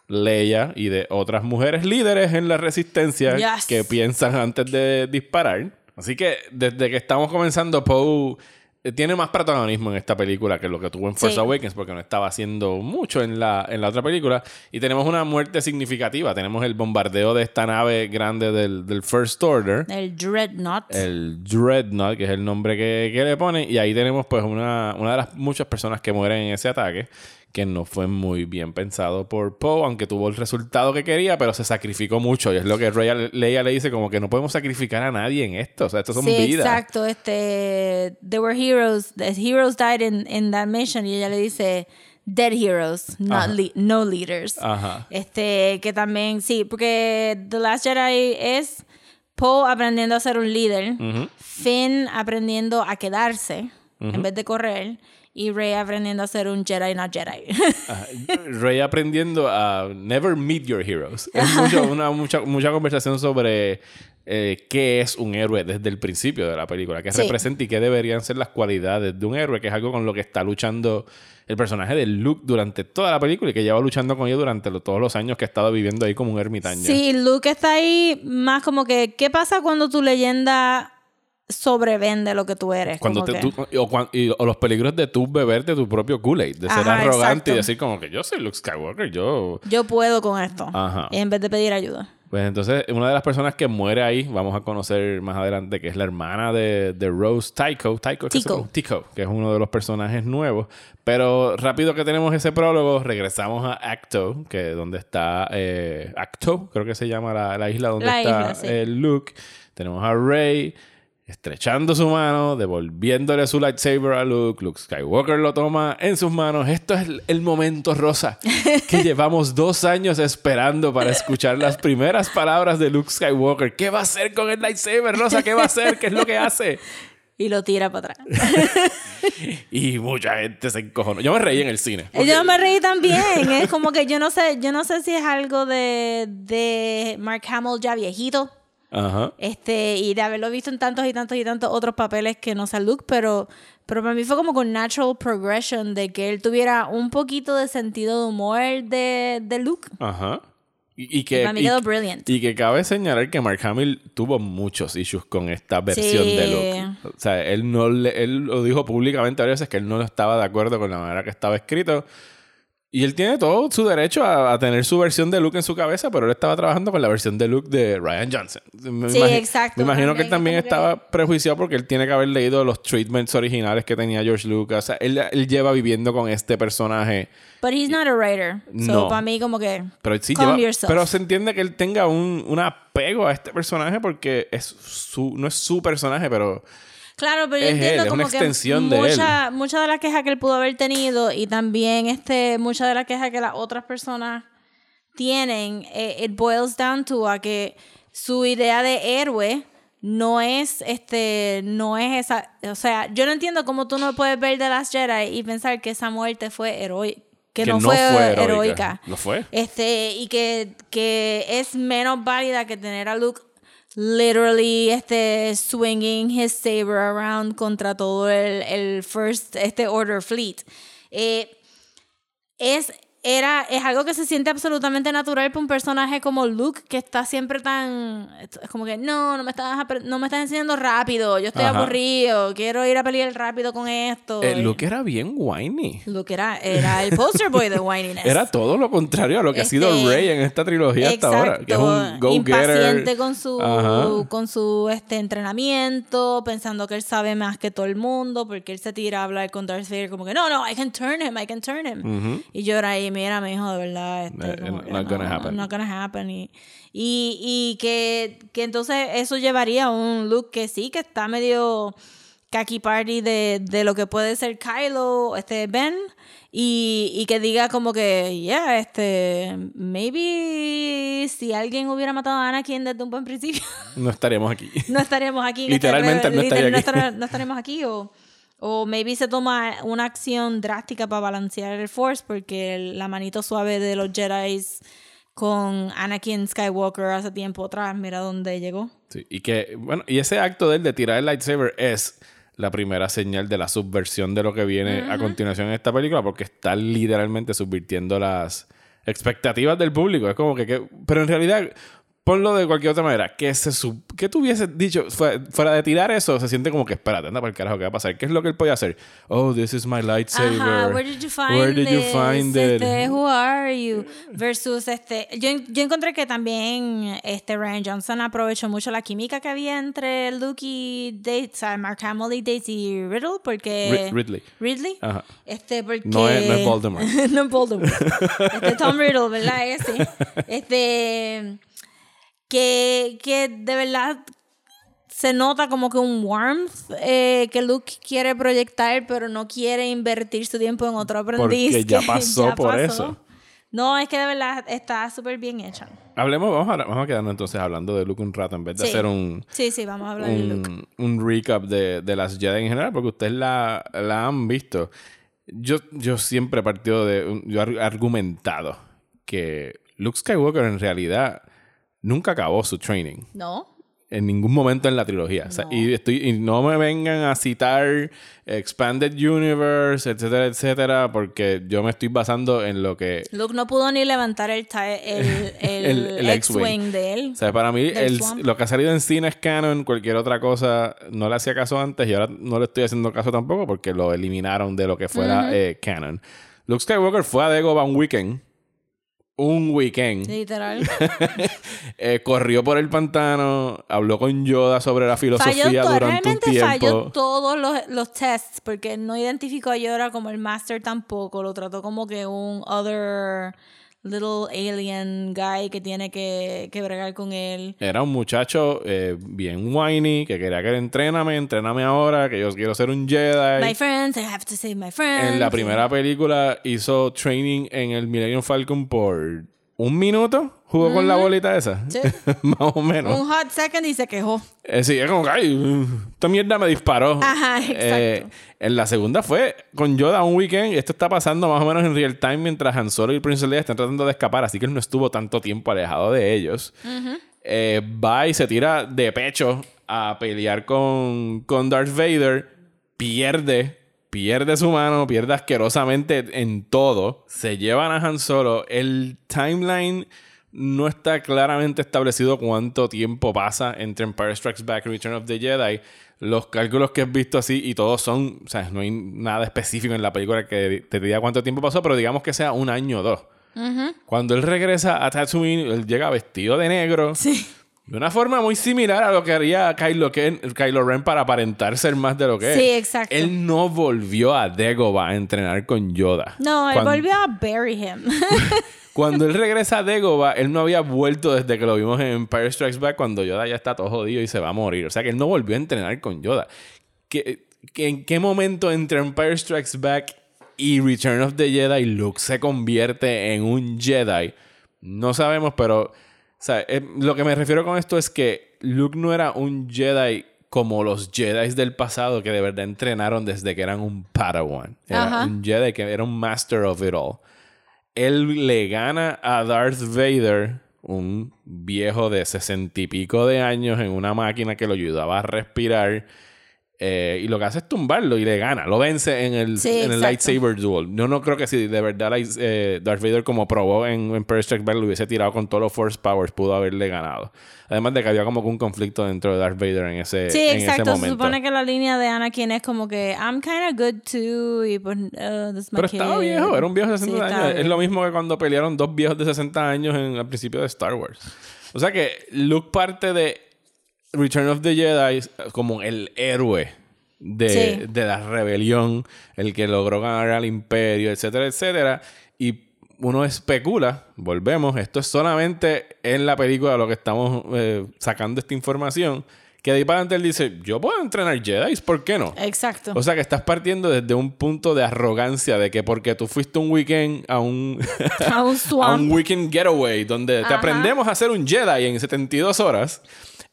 Leia y de otras mujeres líderes en la resistencia Yes. que piensan antes de disparar. Así que desde que estamos comenzando, Poe eh, tiene más protagonismo en esta película que lo que tuvo en Force Sí. Awakens porque no estaba haciendo mucho en la, en la otra película. Y tenemos una muerte significativa. Tenemos el bombardeo de esta nave grande del, del First Order El Dreadnought. el Dreadnought, que es el nombre que, que le ponen. Y ahí tenemos pues una, una de las muchas personas que mueren en ese ataque, que no fue muy bien pensado por Poe, aunque tuvo el resultado que quería, pero se sacrificó mucho. Y es lo que Leia, Leia le dice, como que no podemos sacrificar a nadie en esto. O sea, estos son sí, vidas. exacto. Este, there were heroes. The heroes died in, in that mission. Y ella le dice, dead heroes, not le- no leaders. Ajá. Este, que también, sí, porque The Last Jedi es Poe aprendiendo a ser un líder, Finn aprendiendo a quedarse en vez de correr, y Rey aprendiendo a ser un Jedi, not Jedi. *laughs* Rey aprendiendo a never meet your heroes. Es mucho- una, mucha, mucha conversación sobre eh, qué es un héroe desde el principio de la película, qué Sí. representa y qué deberían ser las cualidades de un héroe, que es algo con lo que está luchando el personaje de Luke durante toda la película y que lleva luchando con ellos durante lo- todos los años que ha estado viviendo ahí como un ermitaño. sí, Luke está ahí más como que, ¿qué pasa cuando tu leyenda sobrevende lo que tú eres? Cuando te, que- tú- o, cuan- y- o los peligros de tú beberte tu propio Kool-Aid, de ser Ajá, arrogante exacto. y decir como que yo soy Luke Skywalker, yo... Yo puedo con esto. Ajá. En vez de pedir ayuda. Pues entonces, una de las personas que muere ahí, vamos a conocer más adelante, que es la hermana de, de Rose Tycho. Tycho, ¿qué se Tico. Tico, que es uno de los personajes nuevos. Pero rápido que tenemos ese prólogo, regresamos a Acto, que es donde está eh, Acto, creo que se llama la, la isla donde La está isla, sí. eh, Luke. Tenemos a Rey estrechando su mano, devolviéndole su lightsaber a Luke. Luke Skywalker lo toma en sus manos. Esto es el- momento rosa que *laughs* llevamos dos años esperando para escuchar las primeras palabras de Luke Skywalker. ¿Qué va a hacer con el lightsaber rosa? ¿Qué va a hacer? ¿Qué es lo que hace? y lo tira para atrás. *laughs* Y mucha gente se encojonó. Yo me reí en el cine. Yo me reí también. Es como que yo no sé, yo no sé si es algo de, de Mark Hamill ya viejito. Ajá. Este, y de haberlo visto en tantos y tantos y tantos otros papeles que no sea Luke, pero, pero para mí fue como con natural progression de que él tuviera un poquito de sentido de humor de, de Luke. Ajá. Y, y que, y- y que cabe señalar que Mark Hamill tuvo muchos issues con esta versión Sí. de Luke. O sea, él no le- él lo dijo públicamente varias veces que él no estaba de acuerdo con la manera que estaba escrito. Y él tiene todo su derecho a, a tener su versión de Luke en su cabeza, pero él estaba trabajando con la versión de Luke de Ryan Johnson. Me Sí, exacto. Me imagino que él también estaba prejuiciado porque él tiene que haber leído los treatments originales que tenía George Lucas. O sea, él, él lleva viviendo con este personaje. But he's not a writer. So No. para mí como que Pero sí lleva- pero se entiende que él tenga un, un apego a este personaje porque es su, no es su personaje, pero Claro, pero yo Es él, entiendo es como que de mucha, mucha de la queja que él pudo haber tenido y también este mucha de la queja que las otras personas tienen, eh, it boils down to a que su idea de héroe no es este no es esa, o sea, yo no entiendo cómo tú no puedes ver The Last Jedi y pensar que esa muerte fue heroica, que, no, fue, heroica. heroica. Lo fue. Este, y que, que es menos válida que tener a Luke literally este, swinging his saber around contra todo el, el First este Order Fleet. Eh, es, era, es algo que se siente absolutamente natural para un personaje como Luke, que está siempre tan. Es como que, no, no me estás, no me estás enseñando rápido, yo estoy Ajá. aburrido, quiero ir a pelear rápido con esto. eh, Luke era bien whiny. Luke era, era el poster boy de *laughs* whininess. Era todo lo contrario a lo que ha sido Este, Rey en esta trilogía hasta ahora. Que es un go-getter. impaciente con su Ajá. con su este entrenamiento, pensando que él sabe más que todo el mundo, porque él se tira a hablar con Darth Vader como que no, no, I can turn him, I can turn him. Y yo era ahí, mira, mi hijo, de verdad, este, Eh, como not que gonna no, happen. Not gonna happen. Y, y, y que, que entonces eso llevaría a un look que sí, que está medio kaki party de, de lo que puede ser Kylo, este Ben, y, y que diga como que, yeah, este, maybe si alguien hubiera matado a Anakin desde un buen principio, No estaríamos aquí. *laughs* no estaríamos aquí. este Literalmente no estaría liter- aquí. estar- no estaremos aquí o, o maybe se toma una acción drástica para balancear el Force porque la manito suave de los Jedi con Anakin Skywalker hace tiempo atrás, mira dónde llegó. Sí, y que, bueno, y ese acto de él de tirar el lightsaber es la primera señal de la subversión de lo que viene a continuación en esta película, porque está literalmente subvirtiendo las expectativas del público. Es como que, que- pero en realidad, ponlo de cualquier otra manera, que se sub- que tú hubieses dicho, fue- fuera de tirar eso, se siente como que, espérate, anda para el carajo, ¿qué va a pasar? ¿Qué es lo que él podía hacer? Oh, this is my lightsaber. Ajá, where did you find Where did you this? find it? Este, who are you? Versus este, yo, yo encontré que también este Ryan Johnson aprovechó mucho la química que había entre Luke y Daisy, Mark Hamill y Daisy Riddle, porque Ri- Ridley. Ridley, Ajá. este porque No es- no es Voldemort. *laughs* no es Voldemort. *laughs* Este Tom Riddle, ¿verdad? Ese. *laughs* Este que, que de verdad se nota como que un warmth eh, que Luke quiere proyectar, pero no quiere invertir su tiempo en otro aprendiz. Porque ya *laughs* que pasó por eso. No, es que de verdad está súper bien hecha. Hablemos, vamos a, vamos a quedarnos entonces hablando de Luke un rato en vez de Sí. hacer un, Sí, sí, vamos a hablar de Luke. un, recap de, de las Jedi en general, porque ustedes la, la han visto. Yo, yo siempre he partido de. Yo he argumentado que Luke Skywalker en realidad nunca acabó su training. ¿No? En ningún momento en la trilogía. O sea, y, estoy, y no me vengan a citar Expanded Universe, etcétera, etcétera, porque yo me estoy basando en lo que Luke no pudo ni levantar el, *laughs* el, el, El- el X-Wing de él. O sea, para mí, lo que ha salido en cine es canon, cualquier otra cosa no le hacía caso antes y ahora no le estoy haciendo caso tampoco porque lo eliminaron de lo que fuera eh, canon. Luke Skywalker fue a Dagobah un weekend. Un weekend. Literal. *laughs* Eh, corrió por el pantano, habló con Yoda sobre la Falló filosofía durante un realmente falló tiempo. todos los, los tests porque no identificó a Yoda como el Master tampoco, lo trató como que un other little alien guy que tiene que, que bregar con él. Era un muchacho eh, bien whiny, que quería que entréname, entréname ahora, que yo quiero ser un Jedi. My friends, I have to save my friends. En la primera película hizo training en el Millennium Falcon por un minuto, jugó con la bolita esa. Sí. *laughs* Más o menos. Un hot second y se quejó. Eh, sí, es como que, ay, esta mierda me disparó. Ajá, exacto. Eh, en la segunda fue con Yoda un weekend. Esto está pasando más o menos en real time mientras Han Solo y Princess Leia están tratando de escapar. Así que él no estuvo tanto tiempo alejado de ellos. Eh, va y se tira de pecho a pelear con, con Darth Vader. Pierde. Pierde su mano, pierde asquerosamente en todo. Se llevan a Han Solo. El timeline no está claramente establecido cuánto tiempo pasa entre Empire Strikes Back y Return of the Jedi. Los cálculos que he visto así y todos son, o sea, no hay nada específico en la película que te diga cuánto tiempo pasó, pero digamos que sea un año o dos. Cuando él regresa a Tatooine, él llega vestido de negro. Sí. De una forma muy similar a lo que haría Kylo, Ken- Kylo Ren para aparentar ser más de lo que Sí, es. exacto. Él no volvió a Dagobah a entrenar con Yoda. No, él Cuando- volvió a bury him. *laughs* Cuando él regresa a Dagobah, él no había vuelto desde que lo vimos en Empire Strikes Back cuando Yoda ya está todo jodido y se va a morir. O sea que él no volvió a entrenar con Yoda. ¿Qué, qué- en qué momento entre Empire Strikes Back y Return of the Jedi Luke se convierte en un Jedi? No sabemos, pero o sea, eh, lo que me refiero con esto es que Luke no era un Jedi como los Jedi del pasado que de verdad entrenaron desde que eran un Padawan. Era Ajá. un Jedi que era un Master of it all él le gana a Darth Vader, un viejo de sesenta y pico de años, en una máquina que lo ayudaba a respirar. Eh, y lo que hace es tumbarlo y le gana. Lo vence en el, Sí, en el lightsaber duel. Yo no creo que si de verdad eh, Darth Vader, como probó en Strikes Back, lo hubiese tirado con todos los Force Powers, pudo haberle ganado. Además de que había como que un conflicto dentro de Darth Vader en ese, Sí, en ese exacto. Se momento. supone que la línea de Anakin es como que I'm kind of good too y pues uh, this my Pero estaba viejo, era un viejo de 60 Sí, estaba años. Es lo mismo que cuando pelearon dos viejos de 60 años en, al principio de Star Wars. O sea que Luke parte de Return of the Jedi como el héroe de, Sí. de la rebelión, el que logró ganar al imperio, etcétera, etcétera. Y uno especula, volvemos, esto es solamente en la película lo que estamos eh, sacando esta información, que de ahí para adelante él dice, yo puedo entrenar Jedi, ¿por qué no? Exacto. O sea que estás partiendo desde un punto de arrogancia de que porque tú fuiste un weekend a un, a un *laughs* a un weekend getaway donde te aprendemos a hacer un Jedi en 72 horas,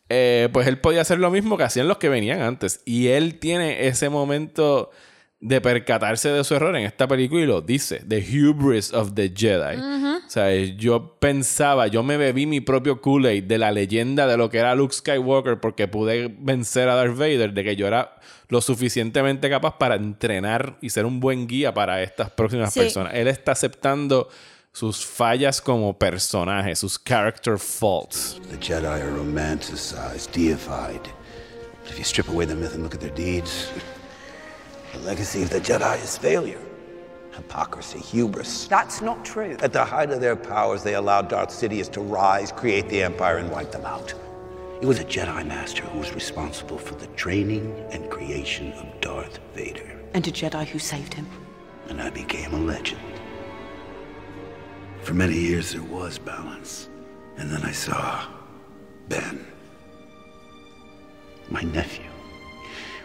eh, pues él podía hacer lo mismo que hacían los que venían antes. Y él tiene ese momento de percatarse de su error en esta película y lo dice, The Hubris of the Jedi. O sea, yo pensaba, yo me bebí mi propio Kool-Aid de la leyenda de lo que era Luke Skywalker porque pude vencer a Darth Vader, de que yo era lo suficientemente capaz para entrenar y ser un buen guía para estas próximas Sí. personas. Él está aceptando sus fallas como personaje, sus character faults. The Jedi are romanticized, deified. But if you strip away the myth and look at their deeds, the legacy of the Jedi is failure, hypocrisy, hubris. That's not true. At the height of their powers, they allowed Darth Sidious to rise, create the Empire, and wipe them out. It was a Jedi Master who was responsible for the training and creation of Darth Vader. And a Jedi who saved him. And I became a legend. For many years, there was balance. And then I saw Ben, my nephew,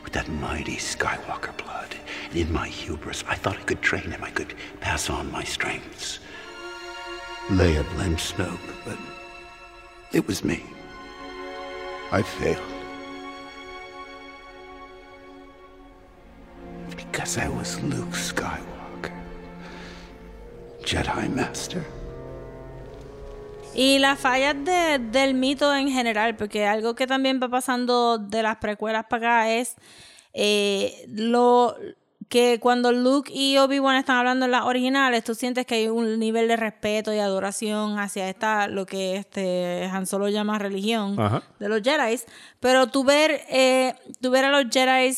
with that mighty Skywalker blood. And in my hubris, I thought I could train him, I could pass on my strengths. Leia blamed Snoke, but it was me. I failed. Because I was Luke Skywalker, Jedi Master. Y las fallas de- del mito en general, porque algo que también va pasando de las precuelas para acá es eh, lo que cuando Luke y Obi-Wan están hablando en las originales, tú sientes que hay un nivel de respeto y adoración hacia esta, lo que este Han Solo llama religión Ajá. de los Jedi. Pero tú ver, eh, tú ver a los Jedi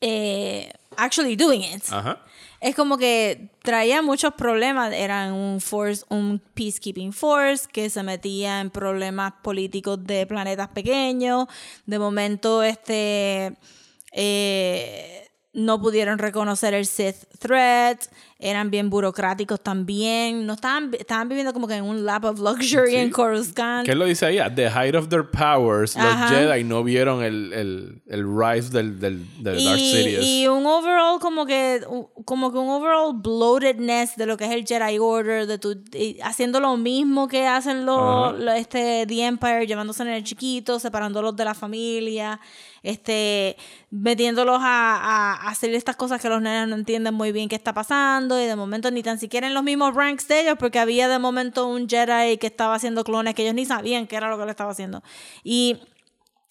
eh, actually doing it Ajá. es como que traía muchos problemas. Eran un force, un peacekeeping force que se metía en problemas políticos de planetas pequeños. De momento, este eh, no pudieron reconocer el Sith threat. Eran bien burocráticos también. No estaban, estaban viviendo como que en un lap of luxury en Coruscant. ¿Qué lo dice ahí? At the height of their powers, los. Jedi no vieron el, el, el rise del, del, del Dark Sidious. y un overall como que como que un overall bloatedness de lo que es el Jedi Order de tu, y haciendo lo mismo que hacen los este The Empire llevándose en el chiquito separándolos de la familia este metiéndolos a, a- a hacer estas cosas que los nenes no entienden muy bien qué está pasando y de momento ni tan siquiera en los mismos ranks de ellos porque había de momento un Jedi que estaba haciendo clones que ellos ni sabían qué era lo que le estaba haciendo y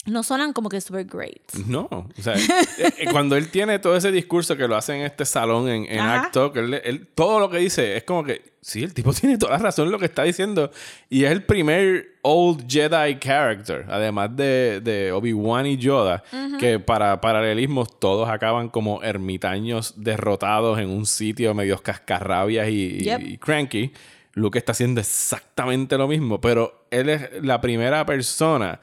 no sonan como que super great No, o sea, *laughs* eh, eh, cuando él tiene todo ese discurso que lo hace en este salón en, en. Acto, que él, él- todo lo que dice es como que, sí, el tipo *laughs* tiene toda la razón en lo que está diciendo. Y es el primer old Jedi character, además de, de Obi-Wan y Yoda, que para paralelismos todos acaban como ermitaños derrotados en un sitio medios cascarrabias y, y cranky. Luke está haciendo exactamente lo mismo, pero él es la primera persona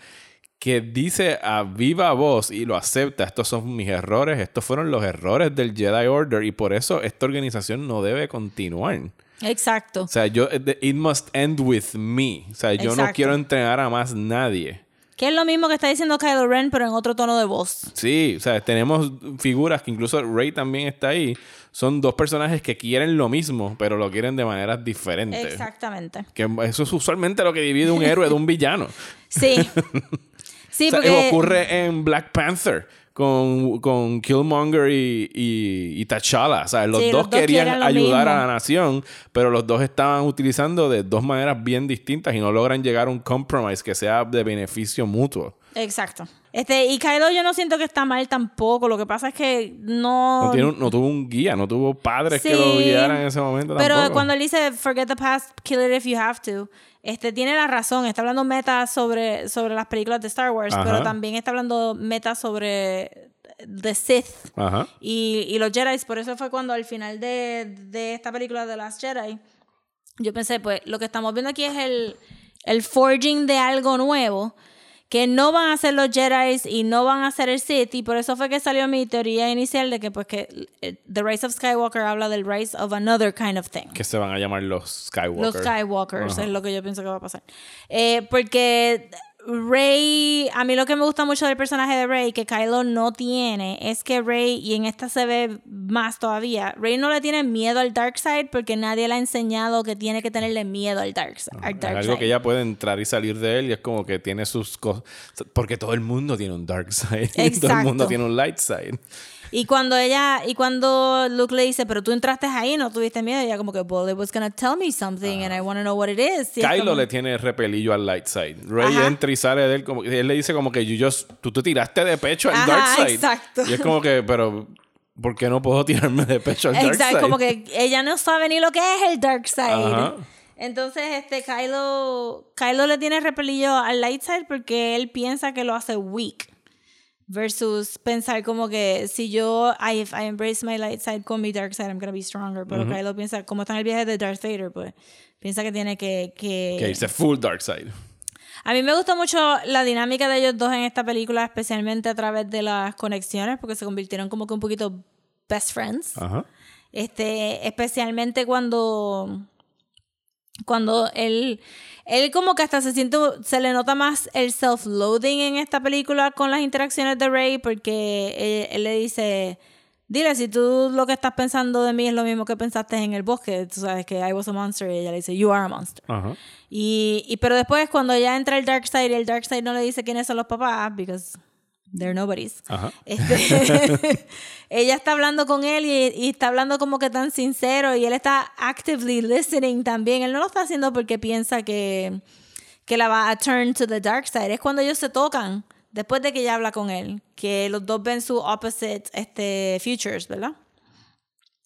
que dice a viva voz y lo acepta, estos son mis errores, estos fueron los errores del Jedi Order y por eso esta organización no debe continuar. Exacto O sea, yo, eh, it must end with me. O sea, yo no quiero entrenar a más nadie. Que es lo mismo que está diciendo Kylo Ren, pero en otro tono de voz. Sí, o sea, tenemos figuras que incluso Rey también está ahí. Son dos personajes que quieren lo mismo, pero lo quieren de maneras diferentes. Exactamente. Que eso es usualmente lo que divide un héroe de un villano. Sí. *laughs* Sí, O sea, porque. ocurre en Black Panther con, con Killmonger y, y, y T'Challa. O sea, los, Sí, dos los querían ayudar a la nación, pero los dos estaban utilizando de dos maneras bien distintas y no logran llegar a un compromise que sea de beneficio mutuo. Exacto. Este, y Kylo yo no siento que está mal tampoco. Lo que pasa es que no. No, tiene un- no tuvo un guía, no tuvo padres que lo guiaran en ese momento Pero tampoco. cuando él dice forget the past, kill it if you have to, este tiene la razón. Está hablando meta sobre, sobre las películas de Star Wars, Ajá. pero también está hablando meta sobre The Sith Ajá. y, y los Jedi. Por eso fue cuando al final de, de esta película de Last Jedi, yo pensé, pues lo que estamos viendo aquí es el, el forging de algo nuevo. Que no van a ser los Jedi y no van a ser el Sith. Y por eso fue que salió mi teoría inicial de que, pues, que eh, The Rise of Skywalker habla del rise of another kind of thing. Que se van a llamar los Skywalker. Los Skywalkers Ajá. es lo que yo pienso que va a pasar. Eh, porque Rey, a mí lo que me gusta mucho del personaje de Rey, que Kylo no tiene, es que Rey, y en esta se ve más todavía, Rey no le tiene miedo al Dark Side porque nadie le ha enseñado que tiene que tenerle miedo al Dark, al Es dark algo Side. que ella puede entrar y salir de él y es como que tiene sus cosas. Porque todo el mundo tiene un dark side. y *laughs* todo el mundo Exacto. tiene un light side. Y cuando ella, y cuando Luke le dice, pero tú entraste ahí, no tuviste miedo, ella como que, well, it was gonna tell me something and I want to know what it is. Y Kylo como- le tiene repelillo al light side. Rey Ajá. entra y sale de él como él le dice como que you just- tú te tiraste de pecho al Ajá, dark side. exacto. Y es como que, pero ¿por qué no puedo tirarme de pecho al dark Exacto, side? como que ella no sabe ni lo que es el dark side. Ajá. Entonces, este Kylo, Kylo le tiene repelillo al light side porque él piensa que lo hace weak. Versus pensar como que si yo, I, if I embrace my light side con mi dark side, I'm gonna be stronger. Pero Kylo piensa, como está en el viaje de Darth Vader, pues piensa que tiene que... que... Full dark side. A mí me gustó mucho la dinámica de ellos dos en esta película, especialmente a través de las conexiones, porque se convirtieron como que un poquito best friends. Ajá. Este, especialmente cuando cuando él él como que hasta se siente se le nota más el self-loathing en esta película con las interacciones de Rey porque él, él le dice dile si tú lo que estás pensando de mí es lo mismo que pensaste en el bosque tú sabes que I was a monster y ella le dice you are a monster Ajá. y, y pero después cuando ya entra el Dark Side y el Dark Side no le dice quiénes son los papás because they're nobodies Ajá. este, *laughs* *laughs* ella está hablando con él y, y está hablando como que tan sincero y él está actively listening también. Él no lo está haciendo porque piensa que, que la va a turn to the dark side. Es cuando ellos se tocan, después de que ella habla con él, que los dos ven su opposite este, futures, ¿verdad?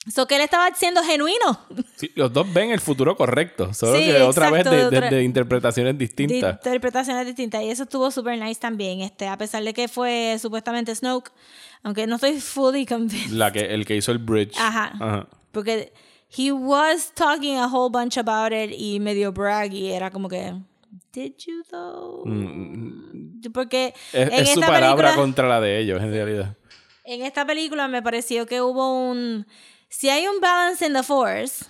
So que él estaba siendo genuino. Sí, los dos ven el futuro correcto, solo Sí, que otra vez exacto, de, de de- de interpretaciones de distintas. interpretaciones distintas. Y eso estuvo super nice también. Este, a pesar de que fue supuestamente Snoke, aunque no estoy fully convinced. La que, el que hizo el bridge. Ajá. Ajá. Porque he was talking a whole bunch about it y medio braggy. Era como que, did you though? Porque Mm, Es, en, es su esta palabra película, contra la de ellos, en realidad. en esta película me pareció que hubo un si hay un balance in the Force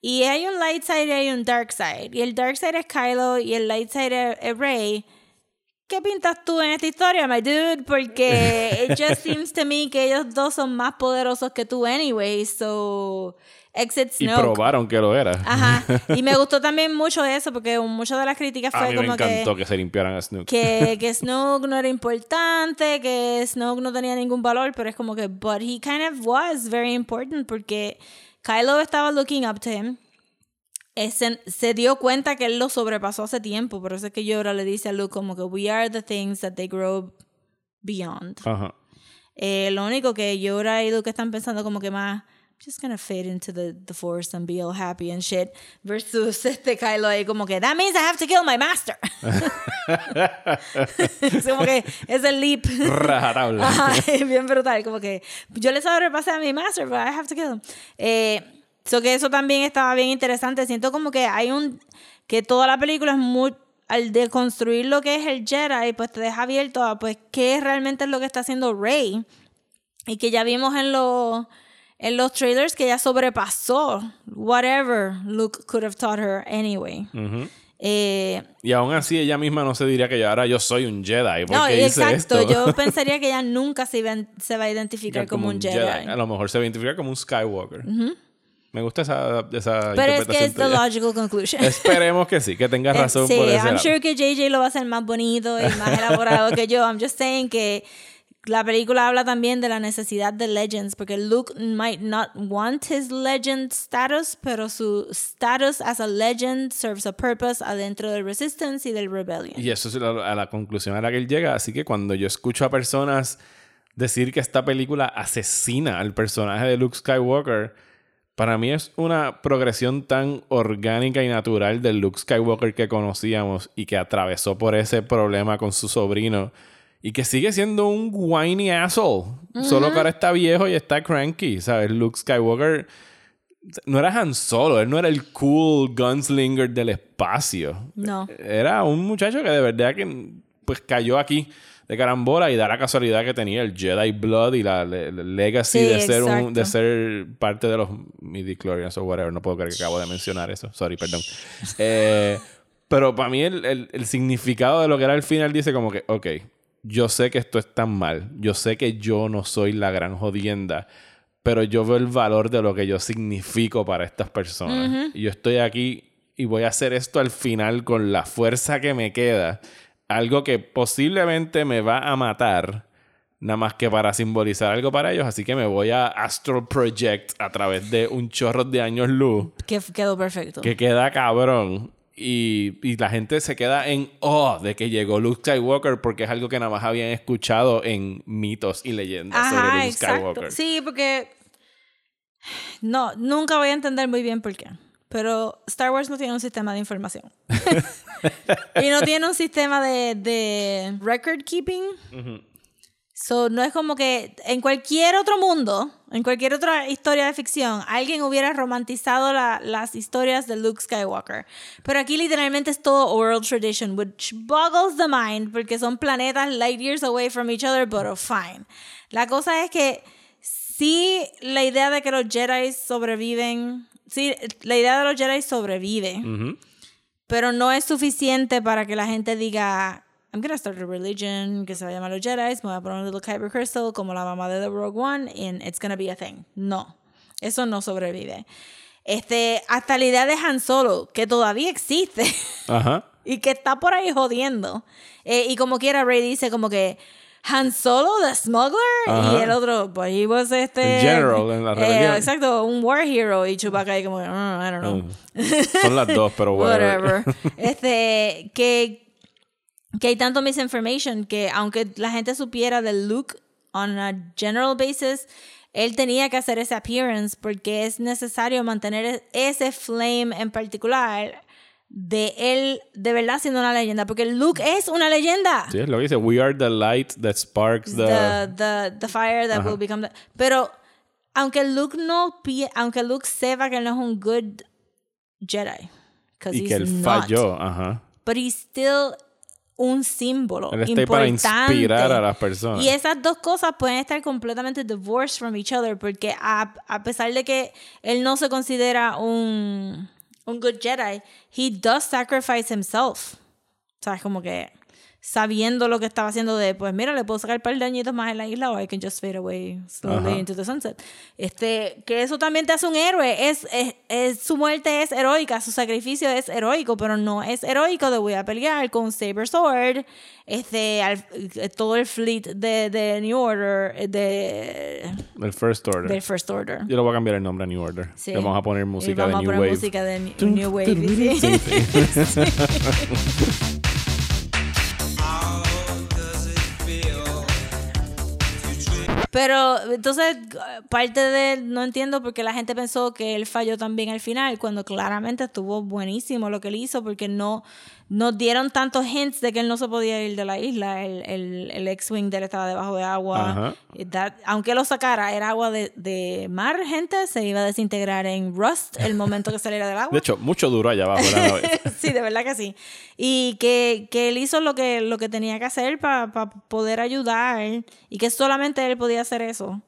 y hay un light side y hay un dark side, y el dark side es Kylo y el light side es, Rey, ¿qué pintas tú en esta historia, my dude? Porque *laughs* it just seems to me que ellos dos son más poderosos que tú anyway, so exit Y Snoke. probaron que lo era. Ajá. *laughs* Y me gustó también mucho eso porque muchas de las críticas A fue mí me como que encantó que... se limpiaran a Snook. que, *laughs* que Snoke no era importante, que Snoke no tenía ningún valor, pero es como que, but he kind of was very important porque Kylo estaba looking up to him. Eh, Se, se dio cuenta que él lo sobrepasó hace tiempo, por eso es que Yoda le dice a Luke como que we are the things that they grow beyond. Ajá. Eh, lo único que Yoda y Luke están pensando como que más just gonna fade into the, the force and be all happy and shit versus *laughs* este Kylo ahí como que that means I have to kill my master. *laughs* Es como que es el leap. Rajatabla. *laughs* Ajá, bien brutal como que yo le sobrepasé a mi master but I have to kill him. Eh, so que eso también estaba bien interesante. Siento como que hay un que toda la película es muy al deconstruir lo que es el Jedi pues te deja abierto a pues qué realmente es lo que está haciendo Rey. Y que ya vimos en los en los trailers que ella sobrepasó whatever Luke could have taught her anyway. Ujú. Eh, Y aún así ella misma no se diría que yo ahora yo soy un Jedi. ¿Por no, qué hice exacto. esto? Yo *laughs* pensaría que ella nunca se, iba- se va a identificar como, un Jedi. A lo mejor se va a identificar como un Skywalker. Me gusta esa, esa Pero es que es the tuya. logical conclusion. *laughs* Esperemos que sí, que tengas Eh, razón sí, por ese I'm lado. sure que JJ lo va a hacer más bonito y más elaborado que yo. I'm just saying que la película habla también de la necesidad de legends, porque Luke might not want his legend status, pero su status as a legend serves a purpose adentro del Resistance y del Rebellion. Y eso es a la conclusión a la que él llega. Así que cuando yo escucho a personas decir que esta película asesina al personaje de Luke Skywalker, para mí es una progresión tan orgánica y natural del Luke Skywalker que conocíamos y que atravesó por ese problema con su sobrino y que sigue siendo un whiny asshole. Solo que ahora está viejo y está cranky, ¿sabes? Luke Skywalker no era Han Solo, él no era el cool gunslinger del espacio. No. Era un muchacho que de verdad que pues cayó aquí de carambola y da la casualidad que tenía el Jedi Blood y la, le- le- legacy Sí, de ser un, de ser parte de los midi-chlorians o whatever. No puedo creer que acabo de mencionar eso. Sorry, perdón. Eh, pero para mí el, el- el significado de lo que era el final dice como que, ok, yo sé que esto está mal. Yo sé que yo no soy la gran jodienda. Pero yo veo el valor de lo que yo significo para estas personas. Y yo estoy aquí y voy a hacer esto al final con la fuerza que me queda. Algo que posiblemente me va a matar. Nada más que para simbolizar algo para ellos. Así que me voy a Astral Project a través de un chorro de años luz Que quedó perfecto. que queda cabrón. Y, y la gente se queda en oh de que llegó Luke Skywalker porque es algo que nada más habían escuchado en mitos y leyendas sobre Luke exacto. Skywalker. Sí, porque no, nunca voy a entender muy bien por qué. Pero Star Wars no tiene un sistema de información. *laughs* *laughs* y no tiene un sistema de, de record keeping. So, no es como que en cualquier otro mundo, en cualquier otra historia de ficción, alguien hubiera romantizado la- las historias de Luke Skywalker. Pero aquí literalmente es todo oral tradition, which boggles the mind, porque son planetas light years away from each other, but oh, fine. La cosa es que sí, la idea de que los Jedi sobreviven, sí, la idea de los Jedi sobrevive, pero no es suficiente para que la gente diga, I'm gonna start a religion que se va a llamar los Jedi, me voy a poner un little kyber crystal como la mamá de The Rogue One and it's gonna be a thing. No, eso no sobrevive. Este, hasta la idea de Han Solo, que todavía existe *laughs* Ajá. y que está por ahí jodiendo. Eh, y como quiera, Ray dice como que Han Solo, the smuggler, Ajá. y el otro, pues he was este... General en la eh, rebelión. exacto, un war hero, y Chewbacca ahí como, "Mm, I don't know. Son las dos, pero *laughs* whatever. Whatever. *laughs* este, que, que hay tanto misinformation que aunque la gente supiera de Luke on a general basis, él tenía que hacer ese appearance porque es necesario mantener e- ese flame en particular de él de verdad siendo una leyenda. Porque Luke es una leyenda. Sí, es lo que dice. We are the light that sparks the... The, the, the fire that will become the... Pero aunque Luke no aunque Luke sepa que él no es un good Jedi. y que he's él not. falló. Ajá. But he still un símbolo Él está ahí para importante. inspirar a las personas. Y esas dos cosas pueden estar completamente divorced from each other porque a, a pesar de que él no se considera un, un good Jedi, he does sacrifice himself. ¿Sabes? Como que sabiendo lo que estaba haciendo de, pues mira, le puedo sacar un par de añitos más en la isla o I can just fade away slowly Ajá. into the sunset. Este, que eso también te hace un héroe. Es, es, es- su muerte es heroica, su sacrificio es heroico, pero no es heroico de voy a pelear con Saber Sword, este, al- eh, todo el fleet de, de New Order, eh, de, El First Order. del First Order. Yo le voy a cambiar el nombre a New Order. Sí. Le vamos a poner música vamos de a New poner Wave. música de New, New Wave. *laughs* Pero entonces parte de no entiendo por qué la gente pensó que él falló también al final cuando claramente estuvo buenísimo lo que él hizo porque no nos dieron tantos hints de que él no se podía ir de la isla el, el, el ex-wing de él estaba debajo de agua. That- aunque lo sacara era agua de, de mar gente se iba a desintegrar en rust el momento que saliera del *laughs* agua De hecho, mucho duro allá abajo. *laughs* sí, de verdad que sí. Y que, que él hizo lo que, lo que tenía que hacer para poder ayudar y que solamente él podía hacer eso.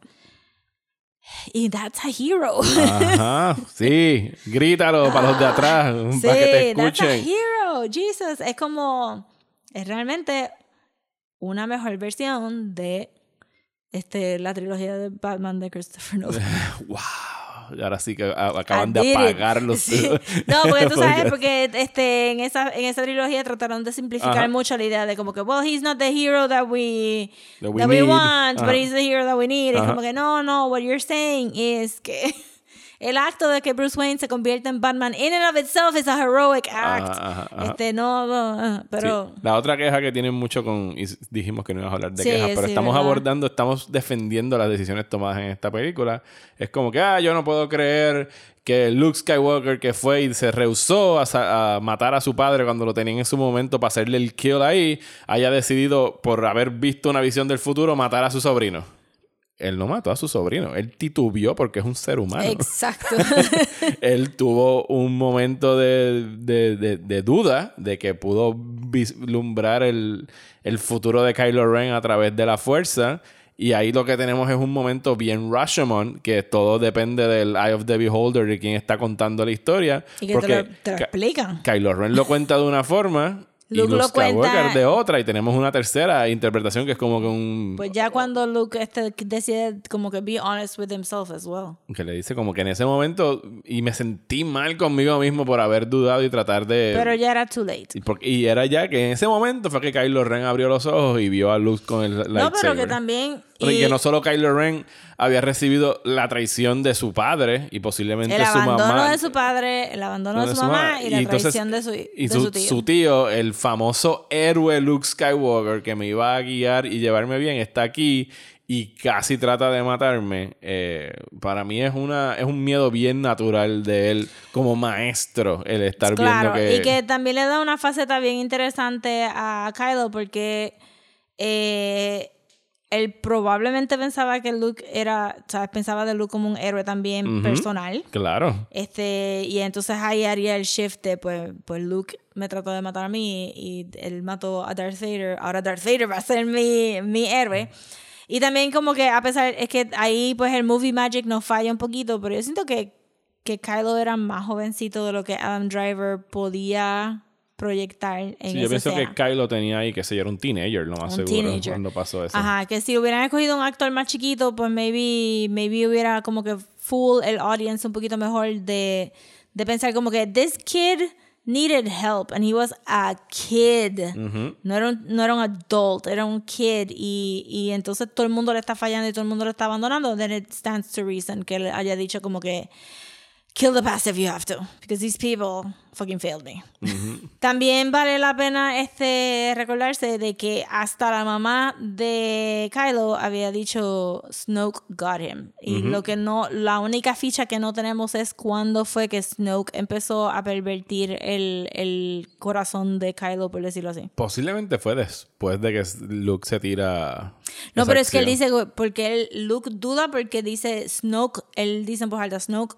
Y that's a hero. Ajá, *laughs* sí. Grítalo para los de atrás, sí, para que te that's a escuchen. hero. Jesus, es como, es realmente una mejor versión de este, la trilogía de Batman de Christopher Nolan. *laughs* Wow. Ahora sí que a- acaban de apagar los... *laughs* Sí. *laughs* No, porque tú sabes, Porque- este, en, esa, en esa trilogía trataron de simplificar Ajá. mucho la idea de como que, well, he's not the hero that we, That we that we need. want, but he's the hero that we need. Es como que, no, no, what you're saying is que el acto de que Bruce Wayne se convierta en Batman in and of itself is a heroic act. Ajá, ajá, ajá. Este, no, no, pero... Sí. La otra queja que tienen mucho con. Y dijimos que no íbamos a hablar de Sí, quejas, pero sí, estamos ¿verdad? abordando, estamos defendiendo las decisiones tomadas en esta película. Es como que, ah, yo no puedo creer que Luke Skywalker, que fue y se rehusó a, a matar a su padre cuando lo tenían en su momento para hacerle el kill ahí, haya decidido, por haber visto una visión del futuro, matar a su sobrino. Él no mató a su sobrino, él titubió porque es un ser humano. Exacto. *laughs* él tuvo un momento de, de- de- de duda de que pudo vislumbrar el, el futuro de Kylo Ren a través de la fuerza. Y ahí lo que tenemos es un momento bien Rashomon, que todo depende del Eye of the Beholder, de quien está contando la historia. y que te porque lo, te lo Ka- explican. Kylo Ren lo cuenta de una forma y Luke Luke lo cuenta- de otra. Y tenemos una tercera interpretación que es como que un... Pues ya cuando Luke este, decide como que be honest with himself as well. Que le dice como que en ese momento... Y me sentí mal conmigo mismo por haber dudado y tratar de... Pero ya era too late. Y, porque- y era ya que en ese momento fue que Kylo Ren abrió los ojos y vio a Luke con el lightsaber. No, pero que también... Pero y y que no solo Kylo Ren había recibido la traición de su padre y posiblemente el su abandono mamá. de su padre, el abandono de su mamá y la entonces- traición de su, y de su, su tío. su tío, el famoso héroe Luke Skywalker que me iba a guiar y llevarme bien, está aquí y casi trata de matarme. Eh, para mí es una es un miedo bien natural de él como maestro el estar Claro, viendo que, y que también le da una faceta bien interesante a Kylo porque eh, él probablemente pensaba que Luke era, ¿sabes? Pensaba de Luke como un héroe también personal. Claro. Este, y entonces ahí haría el shift de, pues, pues Luke me trató de matar a mí y él mató a Darth Vader. Ahora Darth Vader va a ser mi, mi héroe. Y también como que a pesar, es que ahí pues el movie magic nos falla un poquito, pero yo siento que, que Kylo era más jovencito de lo que Adam Driver podía proyectar en Sí, yo pienso escena. que Kylo tenía ahí, que sé yo, era un teenager, lo más Un seguro, teenager. cuando pasó eso. Ajá, que si hubieran escogido un actor más chiquito, pues maybe, maybe hubiera como que full el audience un poquito mejor de, de pensar como que this kid needed help and he was a kid. no, era un, no era un adult, era un kid y, y entonces todo el mundo le está fallando y todo el mundo lo está abandonando, then it stands to reason que él haya dicho como que kill the past if you have to because these people fucking failed me. También vale la pena este recordarse de que hasta la mamá de Kylo había dicho Snoke got him. Y lo que no, la única ficha que no tenemos es cuándo fue que Snoke empezó a pervertir el, el corazón de Kylo, por decirlo así. Posiblemente fue después de que Luke se tira. No, pero es que él dice, porque él, Luke duda porque dice Snoke, él dice en voz alta, Snoke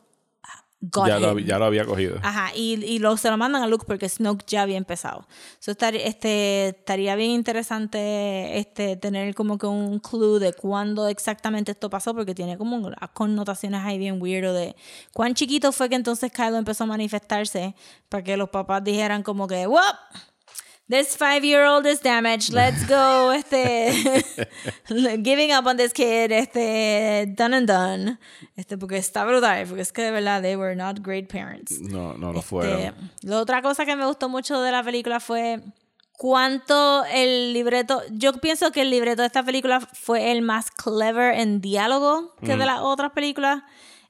got Ya lo, ya lo había cogido. Ajá, y, y lo, se lo mandan a Luke porque Snoke ya había empezado. So, estar, este, estaría bien interesante este, tener como que un clue de cuándo exactamente esto pasó, porque tiene como connotaciones ahí bien weirdo de cuán chiquito fue que entonces Kylo empezó a manifestarse para que los papás dijeran como que, ¡Wop! This five-year-old is damaged. Let's go. Este, *laughs* giving up on this kid. Este, done and done. Este, porque está brutal. Porque es que de verdad, they were not great parents. No, no lo Este, fueron. la otra cosa que me gustó mucho de la película fue cuánto el libreto. Yo pienso que el libreto de esta película fue el más clever en diálogo que de las otras películas.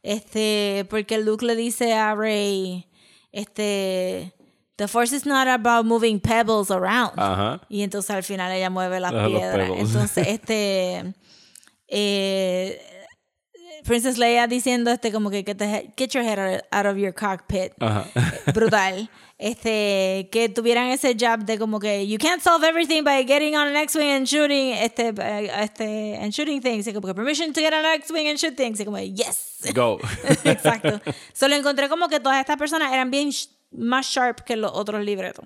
Este, porque Luke le dice a Rey, este, the force is not about moving pebbles around. Ajá. Y entonces al final ella mueve las Ajá, piedras. Entonces, *laughs* este. eh, Princess Leia diciendo este como que get, your head out- of your cockpit. Ajá. *laughs* Brutal. Este, que tuvieran ese jab de como que you can't solve everything by getting on an X-Wing and shooting, este, eh, este, and shooting things. Y como que permission to get on an X-Wing and shoot things. Y como yes. Go. *laughs* Exacto. Solo encontré como que todas estas personas eran bien más sharp que los otros libretos.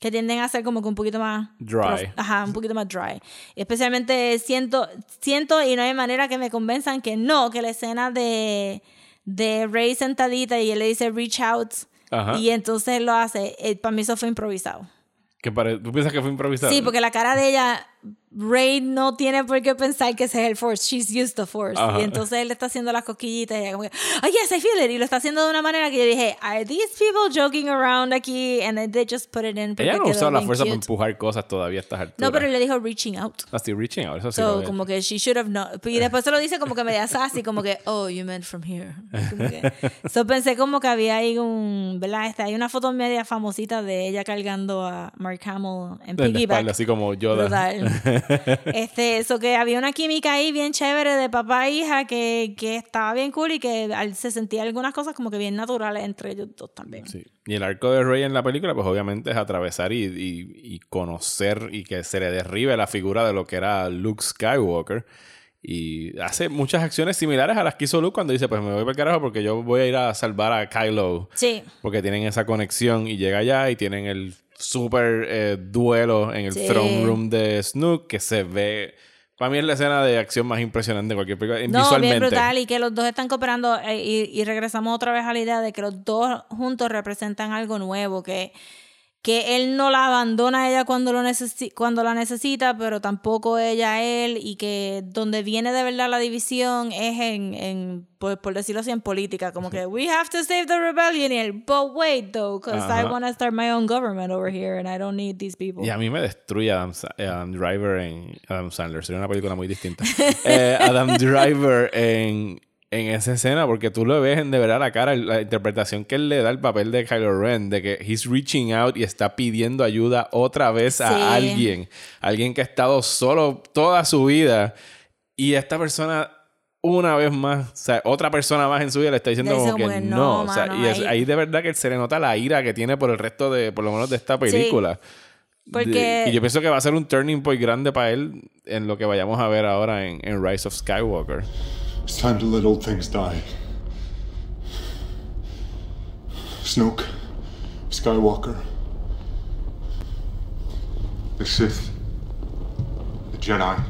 Que tienden a ser como que un poquito más... Dry. Ajá, un poquito más dry. Especialmente siento, siento y no hay manera que me convenzan que no, que la escena de, de Rey sentadita y él le dice reach out Ajá. y entonces lo hace, eh, para mí eso fue improvisado. Que pare- ¿Tú piensas que fue improvisado? Sí, porque la cara de ella, Rey no tiene por qué pensar que ese es el Force. She's used to Force. Ajá. Y entonces él le está haciendo las cosquillitas y ella como que, oh yes, I feel it. Y lo está haciendo de una manera que yo dije, are these people joking around aquí? And then they just put it in. Ella no usó la fuerza para cute. empujar cosas todavía a estas alturas. No, pero le dijo reaching out. Ah, sí, reaching out, eso sí. So, como que she should have known. Y después se lo dice como que media sassy, como que, oh, you meant from here. Como que- so pensé como que había ahí un, ¿verdad? Este, hay una foto media famosita de ella cargando a Mark Hamill en piggyback. espalda, así como Yoda. Brutal. *laughs* este, eso que había una química ahí bien chévere de papá e hija que, que estaba bien cool y que al- se sentía algunas cosas como que bien naturales entre ellos dos también. Sí. Y el arco de Rey en la película, pues obviamente es atravesar y, y- y conocer y que se le derribe la figura de lo que era Luke Skywalker. Y hace muchas acciones similares a las que hizo Luke cuando dice, pues me voy para el carajo porque yo voy a ir a salvar a Kylo. Sí. Porque tienen esa conexión y llega allá y tienen el súper eh, duelo en el Sí. throne room de Snook que se ve... Para mí es la escena de acción más impresionante de cualquier película. No, visualmente. bien brutal y que los dos están cooperando eh, y, y regresamos otra vez a la idea de que los dos juntos representan algo nuevo, que, que él no la abandona a ella cuando, lo necesi- cuando la necesita, pero tampoco ella a él y que donde viene de verdad la división es en, en por, por decirlo así, en política, como que we have to save the rebellion y él, but wait though, because I want to start my own government over here and I don't need these people. Y a mí me destruye Adam, Sa- eh, Adam Driver en Adam Sandler. Sería una película muy distinta. *laughs* Eh, Adam Driver en, en esa escena, porque tú lo ves en de verdad la cara, la interpretación que él le da al papel de Kylo Ren, de que he's reaching out y está pidiendo ayuda otra vez a Sí. alguien. Alguien que ha estado solo toda su vida. Y esta persona. Una vez más, o sea, otra persona más en su vida le está diciendo como que, que no. no, o sea, mano, y es- ahí- ahí de verdad que se le nota la ira que tiene por el resto de, por lo menos de esta película. Porque- De- y yo pienso que va a ser un turning point grande para él en lo que vayamos a ver ahora en, en Rise of Skywalker. It's time to let old things die. Snoke, Skywalker, the Sith, the Jedi,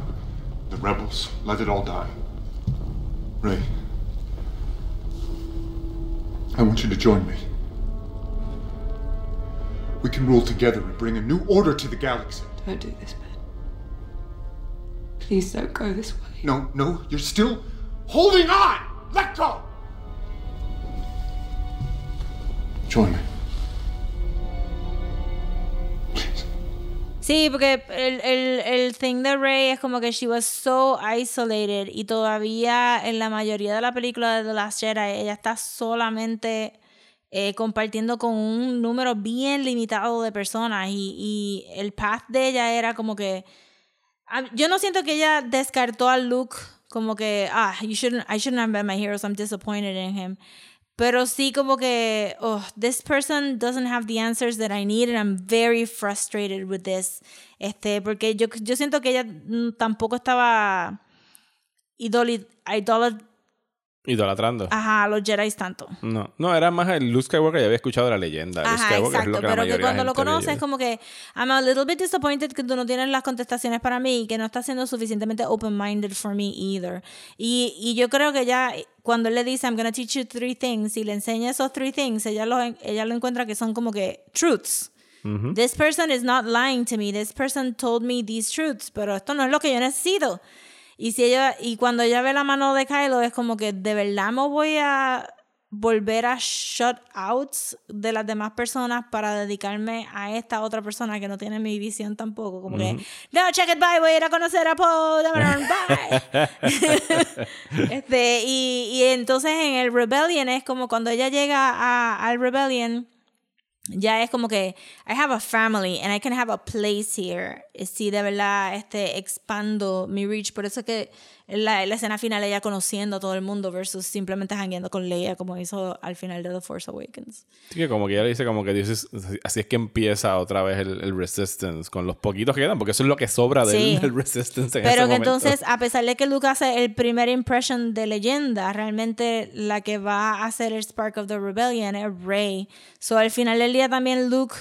the Rebels, let it all die. Ray, I want you to join me. We can rule together and bring a new order to the galaxy. Don't do this, Ben. Please don't go this way. No, no, you're still holding on! Let go! Join me. Sí, porque el, el, el thing de Rey es como que she was so isolated y todavía en la mayoría de la película de The Last Jedi ella está solamente eh, compartiendo con un número bien limitado de personas y, y el path de ella era como que yo no siento que ella descartó a Luke como que ah you shouldn't I shouldn't have been my hero so I'm disappointed in him. Pero sí como que oh this person doesn't have the answers that I need and I'm very frustrated with this este porque yo yo siento que ella mm, tampoco estaba idolat- Idolatrando. ajá, los Jedi tanto. No, no, era más el Luke Skywalker. Ya había escuchado la leyenda. Luke Ajá, Skywalker es exacto. lo que la Pero que mayoría de cuando lo conoces, dice. como que I'm a little bit disappointed que tú no tienes las contestaciones para mí y que no estás siendo suficientemente open-minded for me either. Y, y yo creo que ya cuando él le dice I'm gonna teach you three things y le enseña esos three things, ella lo, ella lo encuentra que son como que truths. This person is not lying to me. This person told me these truths, pero esto no es lo que yo necesito. Y si ella y cuando ella ve la mano de Kylo es como que de verdad me voy a volver a shut out de las demás personas para dedicarme a esta otra persona que no tiene mi visión tampoco. Como que, no, check it, bye, voy a ir a conocer a Paul, bye. *laughs* este, y, y entonces en el Rebellion es como cuando ella llega a- al Rebellion, ya es como que I have a family and I can have a place here. Sí, de verdad, este, expando mi reach. Por eso es que la, la escena final ella conociendo a todo el mundo versus simplemente hangueando con Leia como hizo al final de The Force Awakens. Sí, que como que ella le dice como que Dios es- así es que empieza otra vez el, el Resistance con los poquitos que quedan, porque eso es lo que sobra del, Sí. del Resistance en Pero ese que momento. entonces, a pesar de que Luke hace el primer impression de leyenda, realmente la que va a hacer el Spark of the Rebellion es Rey. So al final del día también Luke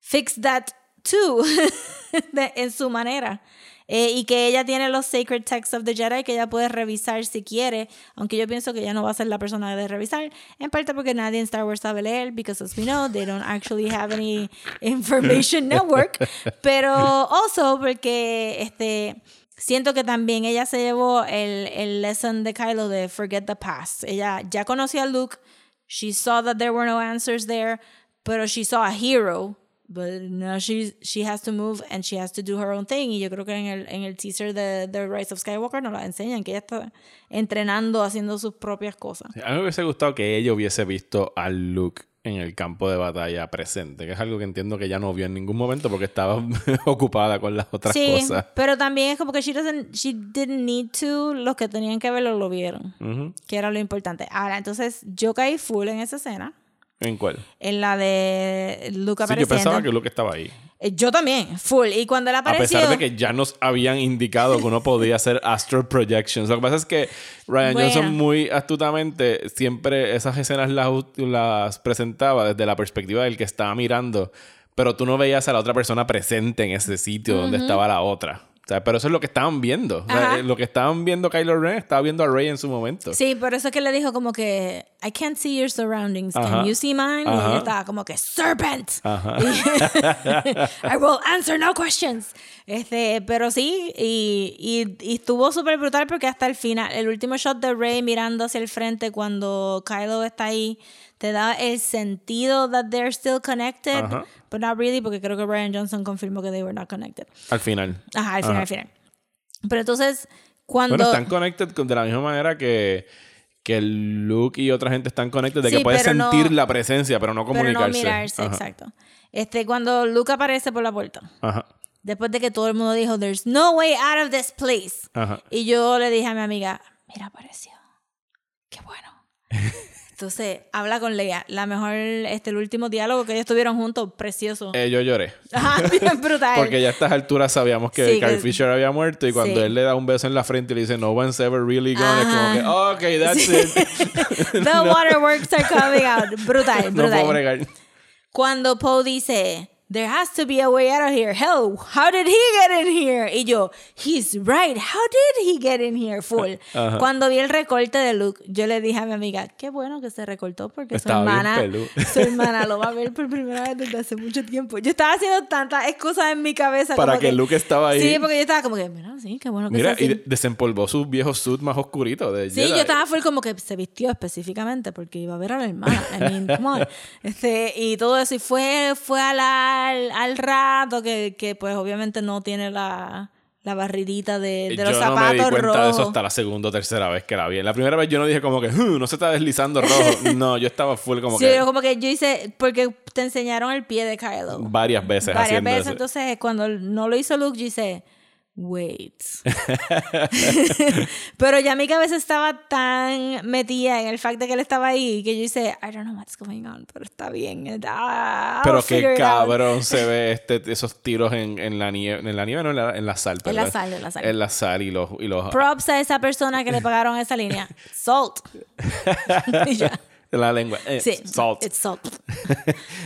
fixed that too, *laughs* de- en su manera. Eh, y que ella tiene los sacred texts of the Jedi que ella puede revisar si quiere, aunque yo pienso que ella no va a ser la persona de revisar, en parte porque nadie en Star Wars sabe leer, because as we know, they don't actually have any *laughs* information network, pero also porque este siento que también ella se llevó el, el lesson de Kylo de forget the past. Ella ya conocía a Luke, she saw that there were no answers there, pero she saw a hero. But now she, she has to move and she has to do her own thing. Y yo creo que en el, en el teaser de The Rise of Skywalker nos la enseñan, que ella está entrenando, haciendo sus propias cosas. A mí me hubiese gustado que ella hubiese visto al Luke en el campo de batalla presente, que es algo que entiendo que ella no vio en ningún momento porque estaba *laughs* ocupada con las otras sí, cosas. pero también es como que she, doesn't, she didn't need to, los que tenían que verlo lo vieron, Ujú. que era lo importante. Ahora, entonces yo caí full en esa escena, ¿En cuál? en la de Luke Sí, yo apareciendo. pensaba que Luke estaba ahí. Eh, Yo también, full. Y cuando él A apareció... pesar de que ya nos habían indicado que uno podía hacer astral projections. Lo que pasa es que Ryan Bueno. Johnson muy astutamente siempre esas escenas las, las presentaba desde la perspectiva del que estaba mirando, pero tú no veías a la otra persona presente en ese sitio donde estaba la otra. O sea, pero eso es lo que estaban viendo. O sea, eh, lo que estaban viendo Kylo Ren estaba viendo a Rey en su momento. Sí, por eso es que le dijo como que I can't see your surroundings. Ajá. Can you see mine? Y Ajá. ella estaba como que serpent. Ajá. *laughs* I will answer no questions. Este, pero sí, y, y, y estuvo súper brutal porque hasta el final, el último shot de Rey mirando hacia el frente cuando Kylo está ahí, te da el sentido that they're still connected, Ajá. but not really, porque creo que Brian Johnson confirmó que they were not connected. Al final. Ajá, al final, Ajá. al final. Pero entonces, cuando... Bueno, están connected con- de la misma manera que, que Luke y otra gente están connected, de Sí, que puedes pero no- sentir la presencia, pero no pero comunicarse. no mirarse, Ajá. exacto. Este, cuando Luke aparece por la puerta, Ajá. después de que todo el mundo dijo, there's no way out of this place. Ajá. Y yo le dije a mi amiga, mira, apareció. Qué bueno. *laughs* Entonces, habla con Leia. La mejor, este, el último diálogo que ellos tuvieron juntos, precioso. Eh, yo lloré. Ajá, *laughs* bien brutal. Porque ya a estas alturas sabíamos que Sí, Carrie que- Fisher había muerto y cuando Sí. él le da un beso en la frente y le dice no one's ever really gone, es como que ok, that's Sí. it. *laughs* The *laughs* waterworks are coming out. Brutal, no brutal. puedo bregar. Cuando Poe dice, there has to be a way out of here. Hell, how did he get in here? Y yo, he's right. How did he get in here? Full. *laughs* Ajá. Cuando vi el recorte de Luke, yo le dije a mi amiga, qué bueno que se recortó porque Estaba su hermana, *laughs* su hermana lo va a ver por primera vez desde hace mucho tiempo. Yo estaba haciendo tantas excusas en mi cabeza. Para como que Luke estaba ahí. Sí, porque yo estaba como que, mira, sí, qué bueno que Mira, y de- desempolvó su viejo suit más oscurito de Sí, Jedi. yo estaba full como que se vistió específicamente porque iba a ver a la hermana. I mean, come on. *laughs* Este, y todo eso. Y fue, fue al, al, al rato que, que, pues, obviamente no tiene la, la barridita de, de yo los no me zapatos di cuenta rojos. de eso hasta la segunda o tercera vez que la vi. La primera vez yo no dije como que "Uh, no se está deslizando rojo. *laughs* no, yo estaba full como sí, que yo como que yo hice, porque te enseñaron el pie de Kylo. varias veces Varias veces, eso. entonces cuando no lo hizo Luke, yo hice, wait. *laughs* Pero ya mi cabeza estaba tan metida en el fact de que él estaba ahí que yo hice, I don't know what's going on, pero está bien. Ah, I'll Pero qué it out". cabrón se *laughs* ve este, esos tiros en, en la nieve. En la nieve, no, en la, en la sal. En la sal, en la sal. En la sal y los. Y los Props a esa persona que le pagaron esa línea. *laughs* Salt. Y ya. en la lengua. Eh, Sí. Salt. It's salt.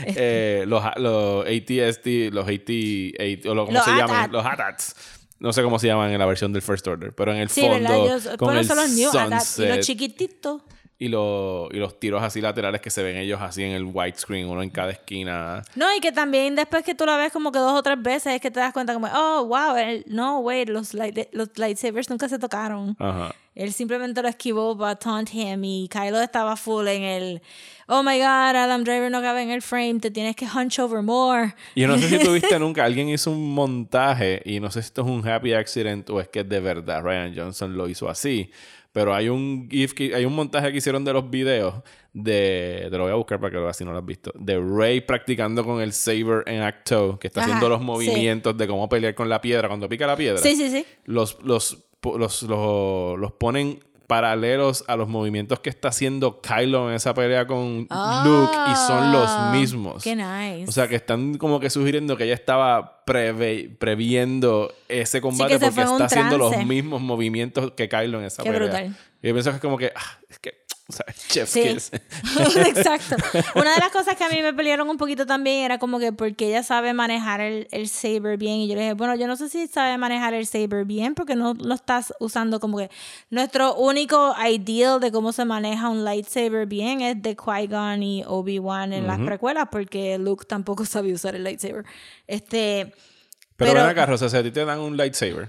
Eh, los, los ATST, los AT, o lo- ¿cómo Los se llaman? AT-AT. Los ATATs. No sé cómo se llaman en la versión del First Order, pero en el Sí, fondo. Ellos, con el son los new AT-AT. y sunset los chiquititos. Y, los, y los tiros así laterales que se ven ellos así en el widescreen, uno en cada esquina. No, y que también después que tú la ves como que dos o tres veces es que te das cuenta como, oh, wow, el- no, wait, los, light- los lightsabers nunca se tocaron. Ajá. Él simplemente lo esquivó para taunt him y Kylo estaba full en el, oh my god, Adam Driver no cabe en el frame, te tienes que hunch over more. Y yo no sé si *laughs* tuviste nunca, alguien hizo un montaje y no sé si esto es un happy accident o es que de verdad Ryan Johnson lo hizo así. Pero hay un GIF, que- hay un montaje que hicieron de los videos de, te lo voy a buscar para que lo veas si no lo has visto, de Rey practicando con el saber en Acto, que está Ajá, haciendo los sí. movimientos de cómo pelear con la piedra cuando pica la piedra. Sí, sí, sí. Los, los, los, los, los ponen paralelos a los movimientos que está haciendo Kylo en esa pelea con Luke y son los Ah, mismos. Qué nice. O sea, que están como que sugiriendo que ella estaba preve- previendo ese combate porque está haciendo los mismos movimientos que Kylo en esa Qué pelea. brutal. Y yo pienso que es como que, ah, es que, *laughs* o sea, chef's Sí. kiss. *laughs* *laughs* Exacto. Una de las cosas que a mí me pelearon un poquito también era como que porque ella sabe manejar el, el saber bien. Y yo le dije, bueno, yo no sé si sabe manejar el saber bien porque no lo estás usando como que nuestro único ideal de cómo se maneja un lightsaber bien es de Qui-Gon y Obi-Wan en las precuelas porque Luke tampoco sabe usar el lightsaber. Este, Pero, Pero- ven acá, Rosa, si a ti te dan un lightsaber,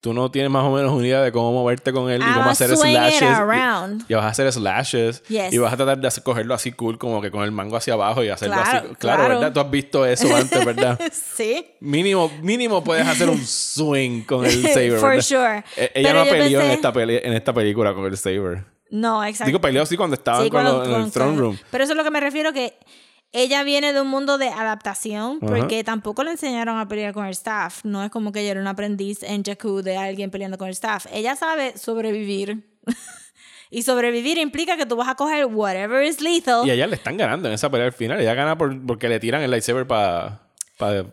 tú no tienes más o menos una idea de cómo moverte con él y cómo hacer slashes. y-. Y, vas a hacer slashes. Yes. Y vas a tratar de hacer- cogerlo así cool, como que con el mango hacia abajo y hacerlo Claro, así. Claro, claro. ¿verdad? Tú has visto eso antes, ¿verdad? *laughs* sí. Mínimo, mínimo puedes hacer un swing con el *laughs* saber. For ¿verdad? sure. Eh, Ella Pero no peleó en, pensé- esta peli- en esta película con el saber. No, exacto. Digo, peleó así cuando estaban Sí, cuando- en el throne room. Pero eso es lo que me refiero que ella viene de un mundo de adaptación porque tampoco le enseñaron a pelear con el staff. No es como que ella era un aprendiz en Jakku de alguien peleando con el staff. Ella sabe sobrevivir. *laughs* y sobrevivir implica que tú vas a coger whatever is lethal. Y a ella le están ganando en esa pelea al final. Ella gana por- porque le tiran el lightsaber para...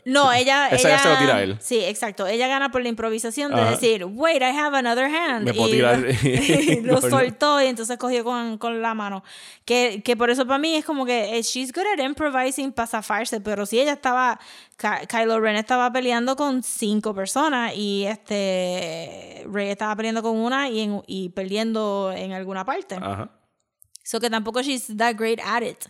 No, *laughs* ella. Esa ella, ya se lo tira a él. Sí, exacto. Ella gana por la improvisación de Ajá. decir, wait, I have another hand. Me puedo y tirar. lo, *laughs* *laughs* lo soltó y entonces cogió con, con la mano. Que, que por eso para mí es como que eh, she's good at improvising para zafarse, pero si ella estaba. Ky- Kylo Ren estaba peleando con cinco personas y este. Rey estaba peleando con una y, en- y perdiendo en alguna parte. Ajá. So que tampoco she's that great at it.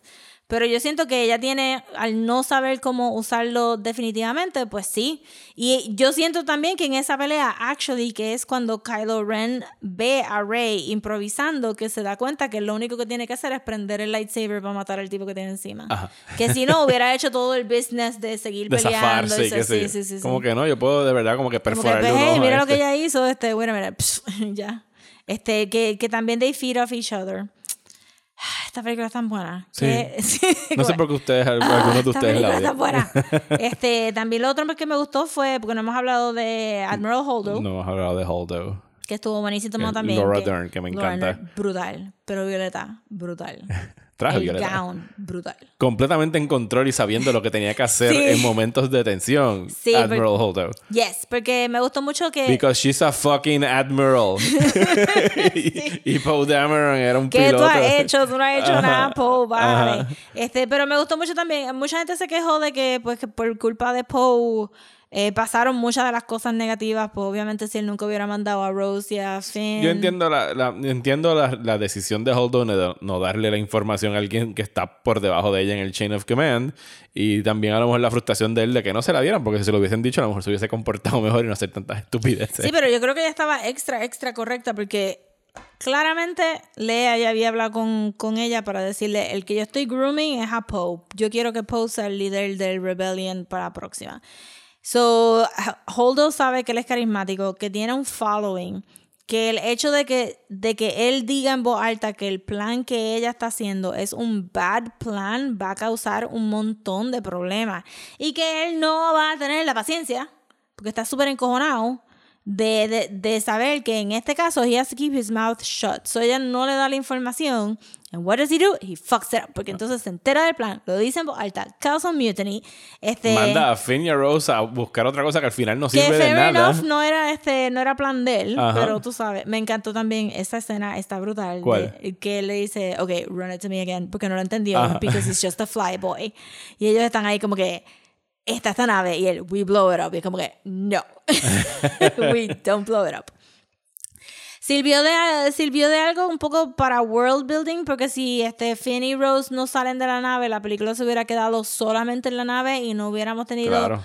Pero yo siento que ella tiene, al no saber cómo usarlo definitivamente, pues sí. Y yo siento también que en esa pelea, actually, que es cuando Kylo Ren ve a Rey improvisando, que se da cuenta que lo único que tiene que hacer es prender el lightsaber para matar al tipo que tiene encima. Ajá. Que si no, hubiera hecho todo el business de seguir *laughs* De peleando. zafarse y sé sí. Como que no, yo puedo de verdad como que Como que, pues, hey, mira lo que este. ella hizo, este, bueno, mira, *laughs* ya. Este, que, que también they feed off each other. Esta película es tan buena. Sí. que- *laughs* sí, No sé por qué ustedes, algunos de Ah, ustedes la odian. buena. *laughs* Este, también lo otro que me gustó fue, porque no hemos hablado de Admiral Holdo, No hemos hablado de Holdo. que estuvo buenísimo Eh, también. Laura que- Dern, que me encanta. Brutal. Pero Violeta, brutal. *laughs* Traje el Violeta. gown, brutal. Completamente en control y sabiendo lo que tenía que hacer Sí. en momentos de tensión. Sí, Admiral Holdo. Yes, porque me gustó mucho que... Because she's a fucking admiral. *laughs* *laughs* y, y Poe Dameron era un ¿Qué piloto. tú has hecho? Tú no has hecho Ajá, nada, Poe, vale. ajá. Este, pero me gustó mucho también. Mucha gente se quejó de que, pues, que por culpa de Poe eh, pasaron muchas de las cosas negativas. Pues, obviamente, si él nunca hubiera mandado a Rose y a Finn. Yo entiendo la, la- entiendo la, la decisión de Holdo de no darle la información a alguien que está por debajo de ella en el chain of command. Y también a lo mejor la frustración de él de que no se la dieran, porque si se lo hubiesen dicho, a lo mejor se hubiese comportado *laughs* mejor y no hacer tantas estupideces. Sí, pero yo creo que ella estaba extra, extra correcta porque claramente Lea ya había hablado con, con ella para decirle, el que yo estoy grooming es a Poe. Yo quiero que Poe sea el líder del Rebellion para la próxima. So, Holdo sabe que él es carismático, que tiene un following, que el hecho de que, de que él diga en voz alta que el plan que ella está haciendo es un bad plan va a causar un montón de problemas y que él no va a tener la paciencia porque está súper encojonado de, de, de saber que en este caso he has to keep his mouth shut. So ella no le da la información. And what does he do? He fucks it up. Porque entonces se entera del plan, lo dice en voz alta, causa mutiny. Este, Manda a Finn y a Rose a buscar otra cosa que al final no que sirve de fair nada. enough no era este no era plan de él Ajá. pero tú sabes me encantó también esa escena está brutal ¿Cuál? de- que él le dice ok run it to me again porque no lo entendió Ajá. because it's just a flyboy y ellos están ahí como que esta esta nave y él we blow it up y es como que no *laughs* we don't blow it up Sirvió de, sirvió de algo un poco para world building, porque si este Finn y Rose no salen de la nave, la película se hubiera quedado solamente en la nave y no hubiéramos tenido Claro.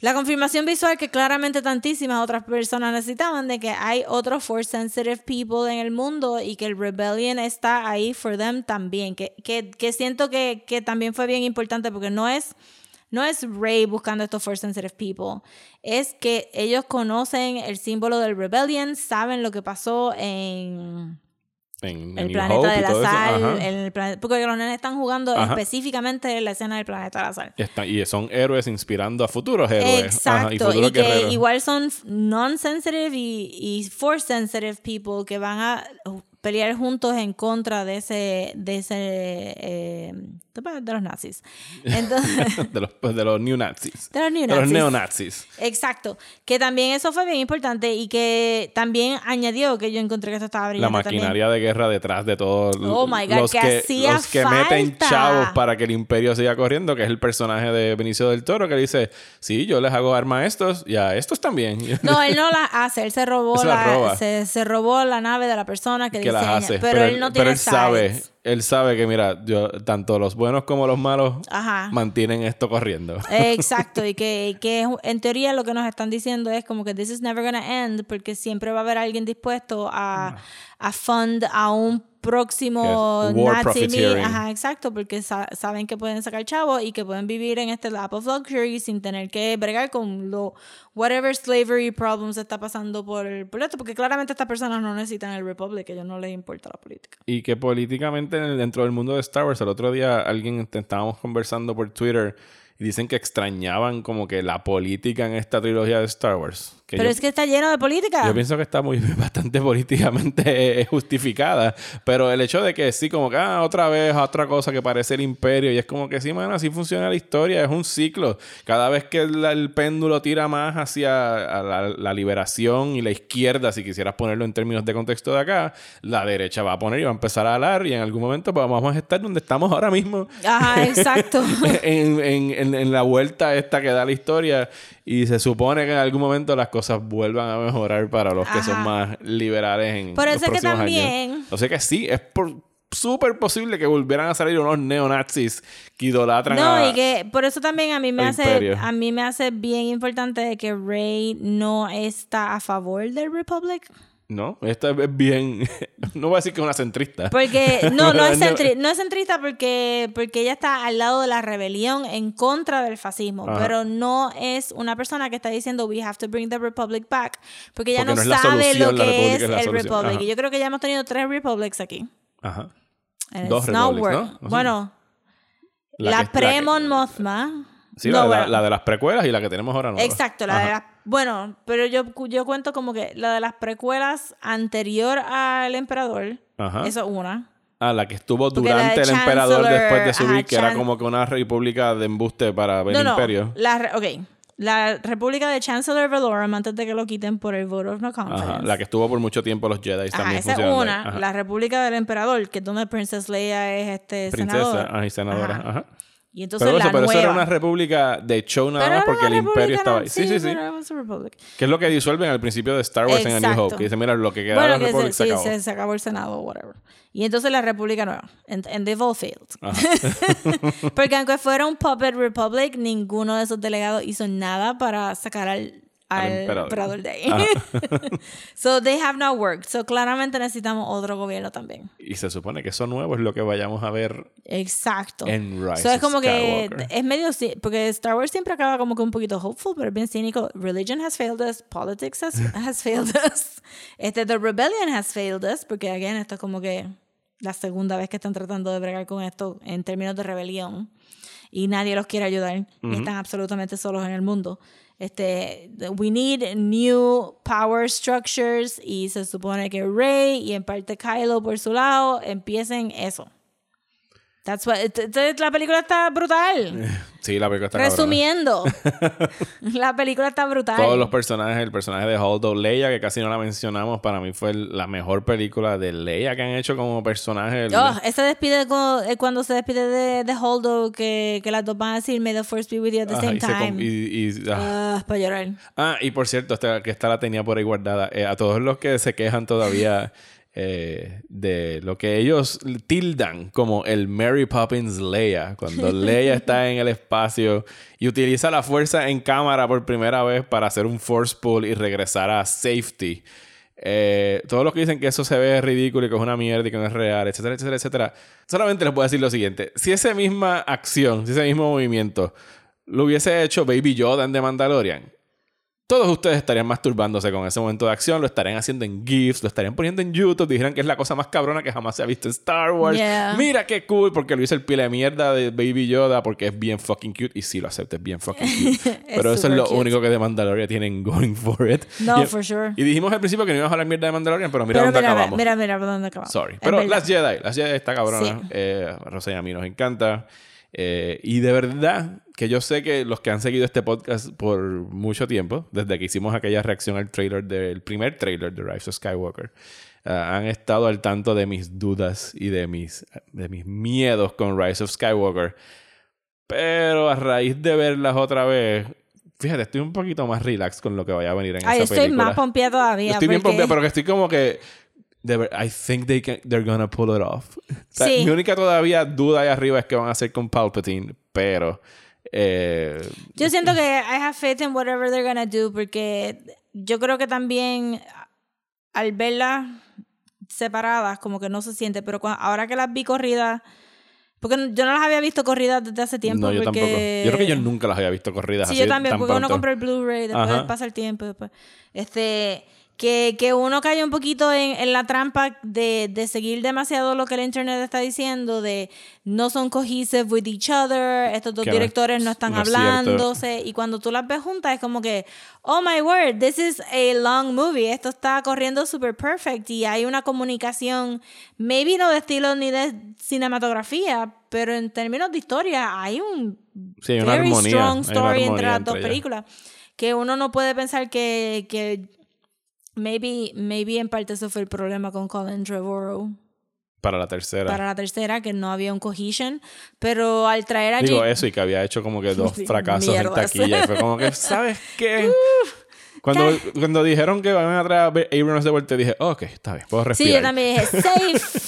la confirmación visual que claramente tantísimas otras personas necesitaban de que hay otros force sensitive people en el mundo y que el rebellion está ahí for them también. Que, que, que siento que, que también fue bien importante porque no es, no es Rey buscando estos force sensitive people. Es que ellos conocen el símbolo del rebellion, saben lo que pasó en En, en el New planeta Hope de la sal. Ajá. el plane- porque los nenes están jugando Ajá. específicamente en la escena del planeta de la sal. Y está- y son héroes inspirando a futuros héroes. Ajá, y Exacto, futuros y que igual son non-sensitive y, y force-sensitive people que van a pelear juntos en contra de ese, de ese, eh, de los nazis. *laughs* Entonces, de, los, pues, de los new nazis. De los new De los nazis. neonazis. exacto, que también eso fue bien importante y que también añadió que yo encontré que esto estaba La brillante también. maquinaria de guerra detrás de todo. Oh los que que, hacía los que meten chavos para que el imperio siga corriendo, que es el personaje de Benicio del Toro, que dice: Sí, yo les hago armas a estos y a estos también. No, él *laughs* no la hace, él se robó Se la la, roba. se, se robó la nave de la persona que, que las hace. pero, él no tiene pero él sabe, él sabe que, mira, yo, tanto los buenos como los malos Ajá. mantienen esto corriendo. *laughs* Exacto, y que, que en teoría lo que nos están diciendo es como que this is never gonna end, porque siempre va a haber alguien dispuesto a, a fund a un próximo Que es war Nazi. Ajá, exacto, porque sa- saben que pueden sacar chavo y que pueden vivir en este lap of luxury sin tener que bregar con lo whatever slavery problems está pasando por, por esto, porque claramente estas personas no necesitan el Republic, a ellos no les importa la política. Y que políticamente dentro del mundo de Star Wars, el otro día alguien estábamos conversando por Twitter y dicen que extrañaban como que la política en esta trilogía de Star Wars. Que Pero yo- es que está lleno de política. Yo pienso que está muy *laughs* bastante políticamente eh, justificada, pero el hecho de que sí, como que ah, otra vez otra cosa que parece el imperio y es como que sí, man, así funciona la historia, es un ciclo. Cada vez que el, el péndulo tira más hacia la liberación y la izquierda, si quisieras ponerlo en términos de contexto de acá, la derecha va a poner y va a empezar a alar y en algún momento pues, vamos a estar donde estamos ahora mismo. Ajá, *laughs* exacto. en, en- en- en la vuelta esta que da la historia y se supone que en algún momento las cosas vuelvan a mejorar para los que son Ajá. más liberales en Por los eso es que próximos también- años. O sea que sí, es por súper posible que volvieran a salir unos neonazis que idolatran No, a... y que por eso también a mí me hace imperio. a mí me hace bien importante de que Rey no está a favor del Republic. No, esta es bien... *laughs* no voy a decir que es una centrista. Porque *laughs* no, no es, centri- no es centrista porque, porque ella está al lado de la rebelión en contra del fascismo, Ajá. pero no es una persona que está diciendo we have to bring the Republic back, porque ella Porque no, no sabe solución, lo que es el. Republic. Y yo creo que ya hemos tenido tres Republics aquí. Ajá. And Dos Republics, ¿no? Así. Bueno, La la, pre-Mon Mothma. Sí, No, la, de la- bueno. la de las precuelas y la que tenemos ahora no. Exacto, la de las... Bueno, pero yo, yo cuento como que la de las precuelas anterior al emperador. Ajá. Eso es una. Ah, la que estuvo Porque durante el emperador después de subir, ajá, que era como que una república de embuste para el no, no. imperio. La, ok. La República de Chancellor Valorum antes de que lo quiten por el Vote of No Confidence. Ajá, la que estuvo por mucho tiempo los Jedi Ajá, también esa es una. La República del Emperador, que es donde Princess Leia es este Princesa senador. ajá, y senadora. Ajá. Y entonces Pero, la eso, pero eso nueva. era una república de show nada Pero más porque el imperio república, estaba ahí. Sí, sí, sí. pero. Que es lo que disuelven al principio de Star Wars en A New Exacto. Hope. Que dice, mira, lo que queda Bueno, de la que Republic se, se acabó. se, se acabó el Senado o whatever. Y entonces la República Nueva. And, and they've all failed. *laughs* Porque aunque fuera un puppet republic, ninguno de esos delegados hizo nada para sacar al, al, emperador. emperador de ahí. *laughs* So they have not worked. So claramente necesitamos otro gobierno también. Y se supone que eso nuevo es lo que vayamos a ver Exacto. en Rise So es como que Skywalker. es medio porque Star Wars siempre acaba como que un poquito hopeful, pero es bien cínico. Religion has failed us, politics has, *laughs* has failed us, este the rebellion has failed us, porque again esto es como que la segunda vez que están tratando de bregar con esto en términos de rebelión. y nadie los quiere ayudar y están absolutamente solos en el mundo. Este, we need new power structures y se supone que Rey y en parte Kylo por su lado empiecen eso. That's what, la película está brutal. Sí, la película está. Resumiendo, *laughs* la película está brutal. Todos los personajes, el personaje de Holdo Leia, que casi no la mencionamos, para mí fue la mejor película de Leia que han hecho como personaje. Oh, ese despide cu- eh, cuando se despide de, de Holdo, que, que las dos van a decir May the Force be with you at the Ajá, same y time. y- y- ah. Ah, para llorar. Ah, y por cierto, esta, que esta la tenía por ahí guardada. Eh, a todos los que se quejan todavía *laughs* eh, de lo que ellos tildan como el Mary Poppins Leia, cuando *laughs* Leia está en el espacio y utiliza la fuerza en cámara por primera vez para hacer un force pull y regresar a safety. Eh, todos los que dicen que eso se ve ridículo y que es una mierda y que no es real, etcétera, etcétera, etcétera. Solamente les puedo decir lo siguiente: si esa misma acción, si ese mismo movimiento lo hubiese hecho Baby Yoda en The Mandalorian, todos ustedes estarían masturbándose con ese momento de acción, lo estarían haciendo en GIFs, lo estarían poniendo en YouTube, dijeran que es la cosa más cabrona que jamás se ha visto en Star Wars. Yeah. Mira qué cool, porque lo hizo el pile de mierda de Baby Yoda, porque es bien fucking cute. Y sí, lo acepto, es bien fucking cute. *laughs* Pero eso es lo cute. único que de Mandalorian tienen going for it. No, y, for sure. Y dijimos al principio que no íbamos a hablar mierda de Mandalorian, pero mira Pero dónde mira, acabamos. mira, mira, mira dónde acabamos. Sorry. Es Pero las Jedi, las Jedi está cabrona. Sí. Eh, a mí nos encanta. Eh, y de verdad que yo sé que los que han seguido este podcast por mucho tiempo, desde que hicimos aquella reacción al trailer del primer trailer de Rise of Skywalker, eh, han estado al tanto de mis dudas y de mis, de mis miedos con Rise of Skywalker. Pero a raíz de verlas otra vez, fíjate, estoy un poquito más relax con lo que vaya a venir en Ay, esa estoy película. más pompeada todavía. Estoy bien pompeado, pero que estoy como que. De I think they can, they're gonna pull it off. *laughs* O sea. Mi única todavía duda ahí arriba es que van a hacer con Palpatine, pero. eh, Yo siento que I have faith in whatever they're gonna do porque yo creo que también al verlas separadas como que no se siente, pero cua- ahora que las vi corridas, porque yo no las había visto corridas desde hace tiempo. no, yo porque... tampoco. Yo creo que yo nunca las había visto corridas Sí, así yo también, tan porque uno pronto. compra el Blu-ray, después Ajá. pasa el tiempo. Después. Este, que, que uno cae un poquito en, en la trampa de, de seguir demasiado lo que el internet está diciendo, de no son cohesive with each other, estos dos Que directores no están no es hablándose, y cuando tú las ves juntas es como que, oh my word, this is a long movie, esto está corriendo super perfect, y hay una comunicación, maybe no de estilo ni de cinematografía, pero en términos de historia hay un Sí, very armonía, strong story entre las dos películas. Que uno no puede pensar que, que maybe, maybe en parte eso fue el problema con Colin Trevorrow Para la tercera. para la tercera, que no había un cohesion. Pero al traer a Digo Jake- eso y que había hecho como que *laughs* dos fracasos mierdas. en taquilla. Y fue como que, *laughs* ¿sabes qué? Cuando, cuando dijeron que van a traer a Abrams de vuelta, dije, ok, está bien, puedo Sí, respirar. yo también dije, safe.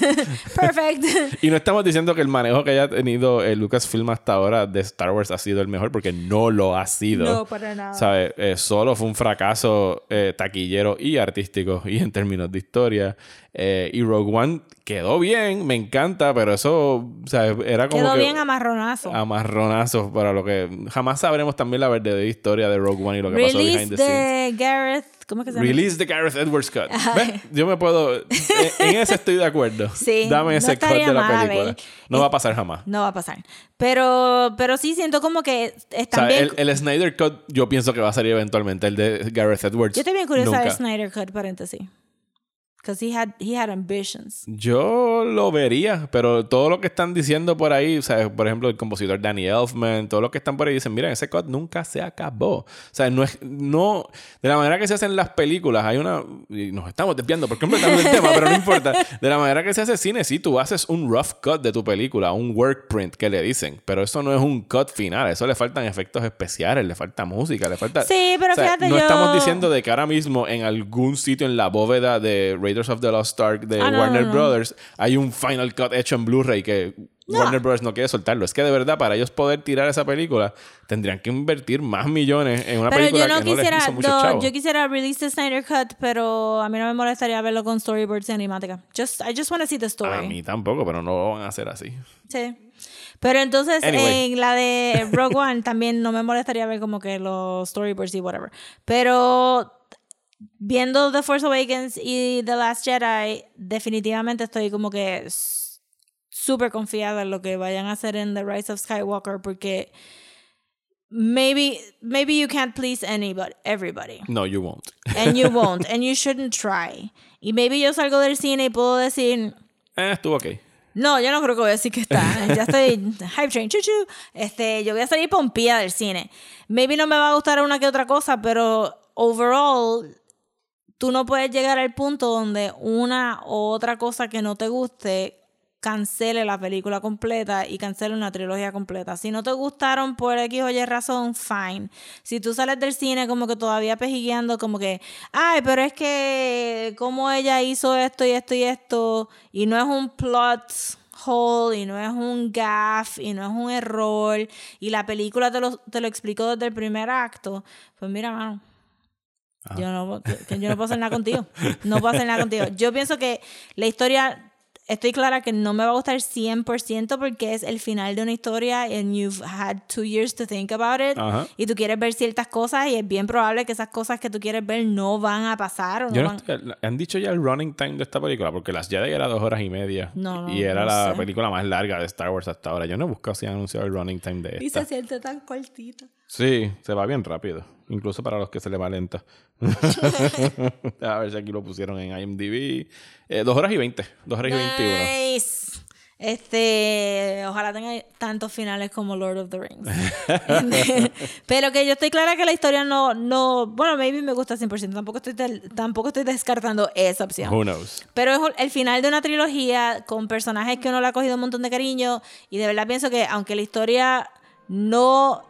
*laughs* Perfect. Y no estamos diciendo que el manejo que haya tenido el Lucasfilm hasta ahora de Star Wars ha sido el mejor, porque no lo ha sido. No, para nada. ¿Sabes? Eh, solo fue un fracaso eh, taquillero y artístico y en términos de historia. Eh, y Rogue One quedó bien, me encanta, pero eso, o sea, era como Quedó que bien amarronazo. amarronazos para lo que jamás sabremos también la verdadera historia de Rogue One y lo que pasó Release behind the scenes. de Gareth. ¿Cómo que se llama? Release the Gareth Edwards cut. ¿Ves? Yo me puedo. En, en ese estoy de acuerdo. *laughs* Sí, Dame no ese cut estaría de la mal, película. No va a pasar jamás. No va a pasar. Pero, pero sí siento como que O están sea, bien. el, el Snyder Cut yo pienso que va a salir eventualmente. El de Gareth Edwards. Yo estoy bien curiosa nunca. de Snyder Cut, paréntesis. Because he had, he had ambitions. Yo lo vería, pero todo lo que están diciendo por ahí, o sea, por ejemplo, el compositor Danny Elfman, todo lo que están por ahí dicen, mira, ese cut nunca se acabó. O sea, no es, no, de la manera que se hacen las películas, hay una, y nos estamos desviando por completamente del tema, pero no importa. De la manera que se hace cine, sí, tú haces un rough cut de tu película, un work print que le dicen, pero eso no es un cut final, eso le faltan efectos especiales, le falta música, le falta... Sí, pero o sea, fíjate, no yo- estamos diciendo de que ahora mismo en algún sitio en la bóveda de Raiders of the Lost Ark de Ah, no, Warner no, no. Brothers hay un final cut hecho en Blu-ray que Warner Brothers no quiere soltarlo. Es que de verdad, para ellos poder tirar esa película, tendrían que invertir más millones en una Pero película yo no que no les quisiera, hizo mucho chavo. yo quisiera release the Snyder Cut, pero a mí no me molestaría verlo con storyboards y animática. Just, I just want to see the A story. mí tampoco, pero no lo van a hacer así. Sí. Pero entonces Anyway. en la de Rogue *laughs* One también no me molestaría ver como que los storyboards y whatever. Pero viendo The Force Awakens y The Last Jedi, definitivamente estoy como que súper confiada en lo que vayan a hacer en The Rise of Skywalker porque maybe maybe you can't please anybody everybody No, you won't. and you *laughs* won't and you shouldn't try y maybe yo salgo del cine y puedo decir Eh, estuvo ok. no, yo no creo que voy a decir que está. *laughs* Ya estoy hype train, chuchu. Este, yo voy a salir pompía del cine. Maybe no me va a gustar una que otra cosa, pero overall, tú no puedes llegar al punto donde una u otra cosa que no te guste cancele la película completa y cancele una trilogía completa. Si no te gustaron por X o Y razón, fine. Si tú sales del cine como que todavía pejigueando, como que, ay, pero es que como ella hizo esto y esto y esto, y no es un plot hole, y no es un gaff, y no es un error, y la película te lo, te lo explicó desde el primer acto, pues mira, mano. Yo no, que yo no puedo hacer nada contigo. No puedo hacer nada contigo. Yo pienso que la historia estoy clara que no me va a gustar 100% porque es el final de una historia and you've had two years to think about it Ajá. y tú quieres ver ciertas cosas y es bien probable que esas cosas que tú quieres ver no van a pasar o no Yo no van- estoy- ¿Han dicho ya el running time de esta película? Porque Las Jedi era dos horas y media. No, no, Y era no la sé. película más larga de Star Wars hasta ahora. Yo no he buscado si han anunciado el running time de y esta. se siente tan cortita. Sí, se va bien rápido. Incluso para los que se le va lento. *laughs* A ver si aquí lo pusieron en IMDb. Eh, dos horas y veinte. Dos horas y veintiuno. Nice. Este, ojalá tenga tantos finales como Lord of the Rings. *laughs* Pero que yo estoy clara que la historia no, no, bueno, maybe me gusta 100%, tampoco estoy, del- tampoco estoy descartando esa opción. Who knows? Pero es el final de una trilogía con personajes que uno le ha cogido un montón de cariño y de verdad pienso que aunque la historia no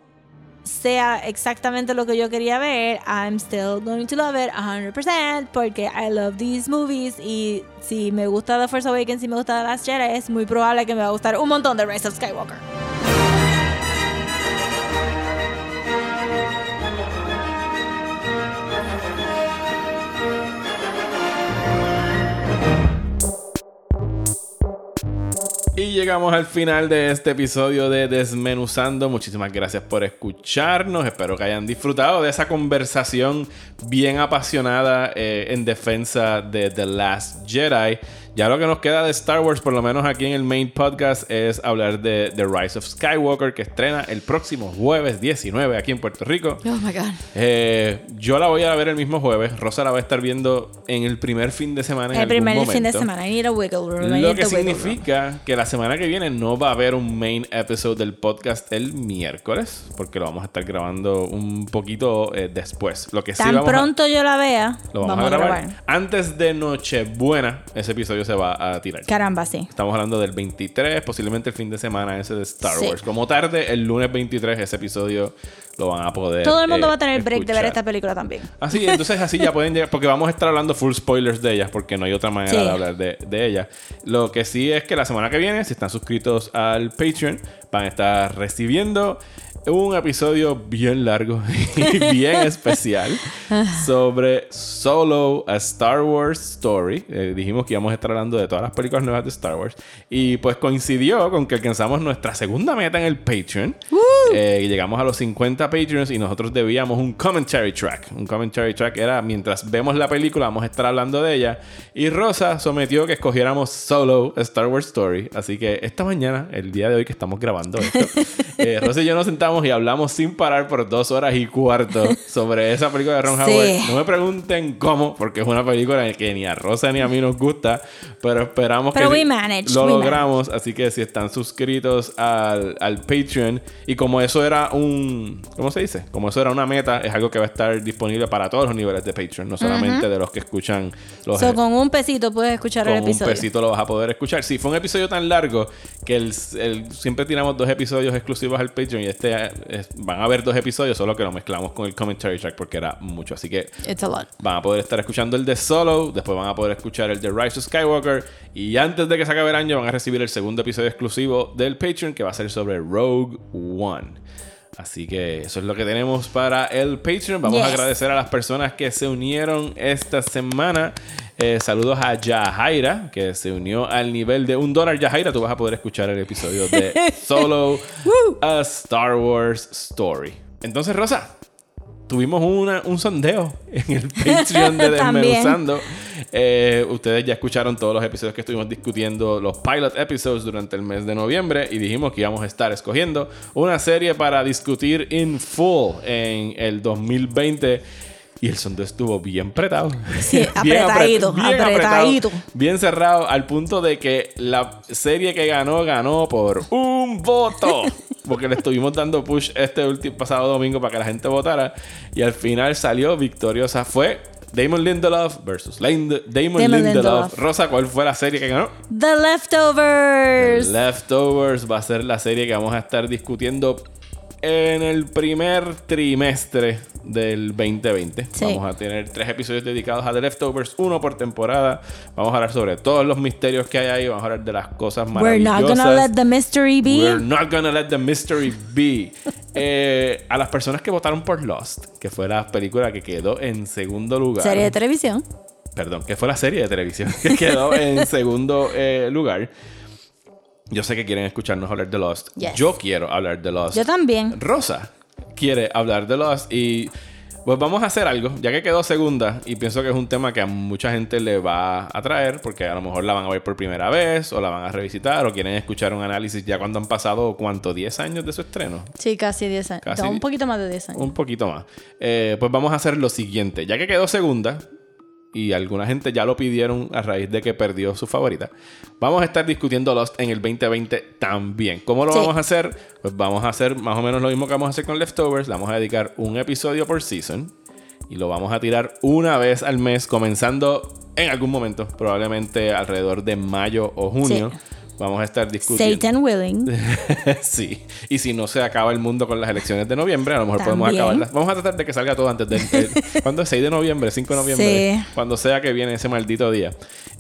sea exactamente lo que yo quería ver, I'm still going to love it 100% porque I love these movies y si me gusta The Force Awakens y me gusta The Last Jedi es muy probable que me va a gustar un montón The Rise of Skywalker. Llegamos al final de este episodio de Desmenuzando. Muchísimas gracias por escucharnos. Espero que hayan disfrutado de esa conversación bien apasionada eh, en defensa de The Last Jedi. Ya lo que nos queda de Star Wars, por lo menos aquí en el main podcast, es hablar de The Rise of Skywalker, que estrena el próximo jueves 19 aquí en Puerto Rico. Oh my god. Eh, yo la voy a ver el mismo jueves. Rosa la va a estar viendo en el primer fin de semana. En El primer fin de semana. I need a wiggle room. I Lo que room. significa que la semana que viene no va a haber un main episode del podcast el miércoles, porque lo vamos a estar grabando un poquito eh, después. Lo que sí Tan vamos a- pronto yo la vea, lo vamos, a grabar. Antes de Nochebuena, ese episodio se va a tirar. Caramba, sí. Estamos hablando del 23, posiblemente el fin de semana ese de Star Sí. Wars. Como tarde, el lunes 23, ese episodio lo van a poder. Todo el mundo eh, va a tener break de ver escuchar. esta película también. Así, entonces así ya *laughs* pueden llegar, porque vamos a estar hablando full spoilers de ellas, porque no hay otra manera Sí. de hablar de, de ellas. Lo que sí es que la semana que viene, si están suscritos al Patreon, van a estar recibiendo un episodio bien largo *laughs* y bien *laughs* especial sobre Solo, a Star Wars Story. Eh, dijimos que íbamos a estar hablando de todas las películas nuevas de Star Wars. Y pues coincidió con que alcanzamos nuestra segunda meta en el Patreon. Eh, y llegamos a los 50 Patreons y nosotros debíamos un commentary track. Un commentary track era mientras vemos la película, vamos a estar hablando de ella. Y Rosa sometió que escogiéramos Solo, Star Wars Story. Así que esta mañana, el día de hoy que estamos grabando esto, *laughs* eh, Rosa y yo nos sentamos y hablamos sin parar por dos horas y cuarto sobre esa película de Ron Sí. Howard. No me pregunten cómo, porque es una película que ni a Rosa ni a mí nos gusta, pero esperamos Pero que managed, lo logramos. Así que si están suscritos al, al Patreon y como eso era un, ¿cómo se dice? Como eso era una meta, es algo que va a estar disponible para todos los niveles de Patreon, no solamente de los que escuchan los So, con un pesito puedes escuchar con el un episodio. pesito lo vas a poder escuchar. Sí, fue un episodio tan largo que el, el- siempre tiramos dos episodios exclusivos al Patreon y este eh, es- van a haber dos episodios, solo que lo mezclamos con el commentary track porque era mucho. Así que It's a lot. van a poder estar escuchando el de Solo, después van a poder escuchar el de Rise of Skywalker y antes de que se acabe el año van a recibir el segundo episodio exclusivo del Patreon que va a ser sobre Rogue One. Así que eso es lo que tenemos para el Patreon. Vamos a agradecer a las personas que se unieron esta semana. Eh, saludos a Yahaira, que se unió al nivel de un dólar. Yahaira, tú vas a poder escuchar el episodio de *laughs* Solo a Star Wars Story. Entonces, Rosa, tuvimos una- un sondeo en el *laughs* Patreon de. Desmenuzando. Eh, ustedes ya escucharon todos los episodios que estuvimos discutiendo, los pilot episodes durante el mes de noviembre y dijimos que íbamos a estar escogiendo una serie para discutir in full en el 2020. Y el sondeo estuvo bien apretado. Sí, *laughs* Bien apretadito, apret- bien apretadito. Bien cerrado, al punto de que la serie que ganó, ganó por un voto. *laughs* Porque le estuvimos dando push este último pasado domingo para que la gente votara. Y al final salió victoriosa. Fue Damon Lindelof versus Lind- Damon, Damon Lindelof. Lindelof. Rosa, ¿cuál fue la serie que ganó? The Leftovers. Leftovers va a ser la serie que vamos a estar discutiendo en el primer trimestre del 2020. Sí. Vamos a tener tres episodios dedicados a The Leftovers, uno por temporada. Vamos a hablar sobre todos los misterios que hay ahí. Vamos a hablar de las cosas We're maravillosas. not gonna let the mystery be. We're not gonna let the mystery be. *laughs* Eh, a las personas que votaron por Lost, que fue la película que quedó en segundo lugar. Serie de televisión. Perdón, que fue la serie de televisión *laughs* que quedó en segundo eh, lugar. Yo sé que quieren escucharnos hablar de Lost. Yes. Yo quiero hablar de Lost. Yo también. Rosa quiere hablar de Lost y pues vamos a hacer algo, ya que quedó segunda y pienso que es un tema que a mucha gente le va a atraer porque a lo mejor la van a ver por primera vez o la van a revisitar o quieren escuchar un análisis ya cuando han pasado, ¿cuánto? ¿10 años de su estreno? Sí, casi 10 años. Casi No, di- un poquito más de 10 años. Un poquito más. Eh, pues vamos a hacer lo siguiente. Ya que quedó segunda, y alguna gente ya lo pidieron a raíz de que perdió su favorita, vamos a estar discutiendo Lost en el 2020 también. ¿Cómo lo Sí. vamos a hacer? Pues vamos a hacer más o menos lo mismo que vamos a hacer con Leftovers. Le vamos a dedicar un episodio por season. Y lo vamos a tirar una vez al mes, comenzando en algún momento, probablemente alrededor de mayo o junio. Sí. Vamos a estar discutiendo. Satan willing. *laughs* sí. Y si no se acaba el mundo con las elecciones de noviembre, a lo mejor podemos También. acabarlas. Vamos a tratar de que salga todo antes del. el- *laughs* ¿Cuándo es? 6 de noviembre, 5 de noviembre. Sí. Cuando sea que viene ese maldito día.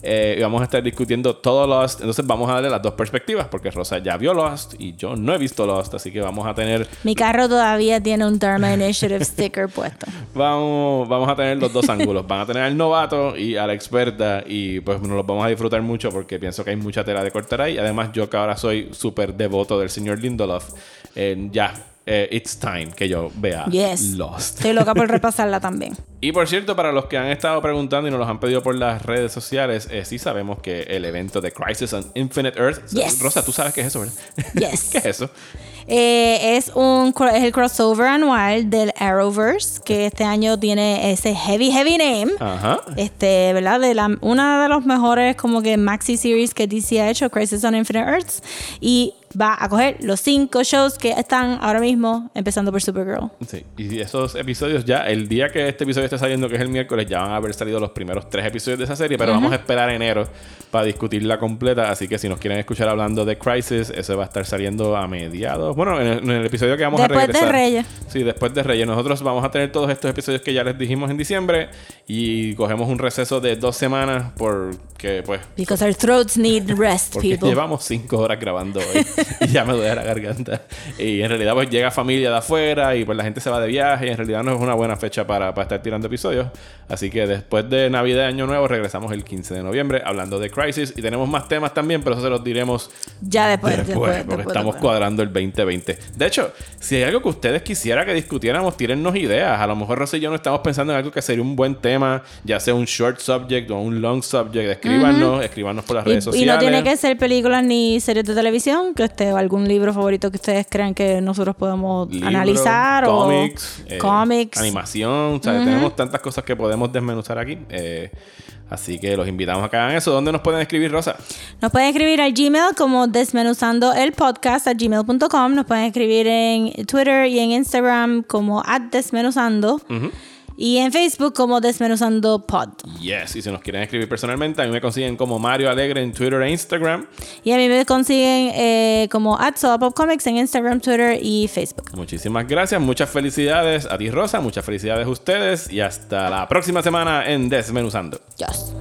Eh, y vamos a estar discutiendo todo Lost. Entonces vamos a darle las dos perspectivas, porque Rosa ya vio Lost y yo no he visto Lost. Así que vamos a tener. Mi carro todavía tiene un Dharma Initiative sticker *laughs* puesto. Vamos, vamos a tener los dos ángulos. Van a tener al novato y a la experta. Y pues nos los vamos a disfrutar mucho porque pienso que hay mucha tela de cortar ahí. Además, yo que ahora soy súper devoto del señor Lindelof, eh, ya, eh, it's time que yo vea Yes. Lost. Estoy loca por *laughs* repasarla también. Y por cierto, para los que han estado preguntando y nos los han pedido por las redes sociales, eh, sí sabemos que el evento de Crisis on Infinite Earth. Yes. Rosa, tú sabes qué es eso, ¿verdad? Yes. *laughs* ¿Qué es eso? Eh, es, un, es el crossover anual del Arrowverse, que este año tiene ese heavy, heavy name. Ajá. Este, ¿verdad? De la, una de los mejores como que maxi series que DC ha hecho, Crisis on Infinite Earths. Y va a coger los cinco shows que están ahora mismo, empezando por Supergirl. Sí, y esos episodios ya, el día que este episodio esté saliendo, que es el miércoles, ya van a haber salido los primeros tres episodios de esa serie, pero vamos a esperar enero para discutirla completa, así que si nos quieren escuchar hablando de Crisis, ese va a estar saliendo a mediados, bueno, en el, en el episodio que vamos Después a de regresar. Reyes. Sí, después de Reyes. Nosotros vamos a tener todos estos episodios que ya les dijimos en diciembre y cogemos un receso de dos semanas porque, pues, Because our throats need rest, porque people. llevamos cinco horas grabando hoy *laughs* *laughs* y ya me duele la garganta. Y en realidad, pues llega familia de afuera y pues la gente se va de viaje. Y en realidad no es una buena fecha para, para estar tirando episodios. Así que después de Navidad y Año Nuevo, regresamos el 15 de noviembre hablando de Crisis. Y tenemos más temas también, pero eso se los diremos Ya después, después, después, porque después, estamos cuadrando el 2020. De hecho, si hay algo que ustedes quisiera que discutiéramos, tírennos ideas. A lo mejor Rosy y yo no estamos pensando en algo que sería un buen tema, ya sea un short subject o un long subject. Escríbanos, escríbanos por las redes Y, y sociales. no tiene que ser películas ni series de televisión, que esté algún libro favorito que ustedes crean que nosotros podemos analizar cómics, o eh, cómics. animación, o sea, tenemos tantas cosas que podemos desmenuzar aquí. eh, así que los invitamos a que hagan eso. ¿Dónde nos pueden escribir, Rosa? Nos pueden escribir al Gmail como desmenuzando el podcast a gmail.com. Nos pueden escribir en Twitter y en Instagram como at desmenuzando. Y en Facebook como desmenuzando pod. Yes, y si nos quieren escribir personalmente, a mí me consiguen como Mario Alegre en Twitter e Instagram. Y a mí me consiguen eh, como Comics en Instagram, Twitter y Facebook. Muchísimas gracias, muchas felicidades a ti, Rosa, muchas felicidades a ustedes y hasta la próxima semana en Desmenuzando. Yes.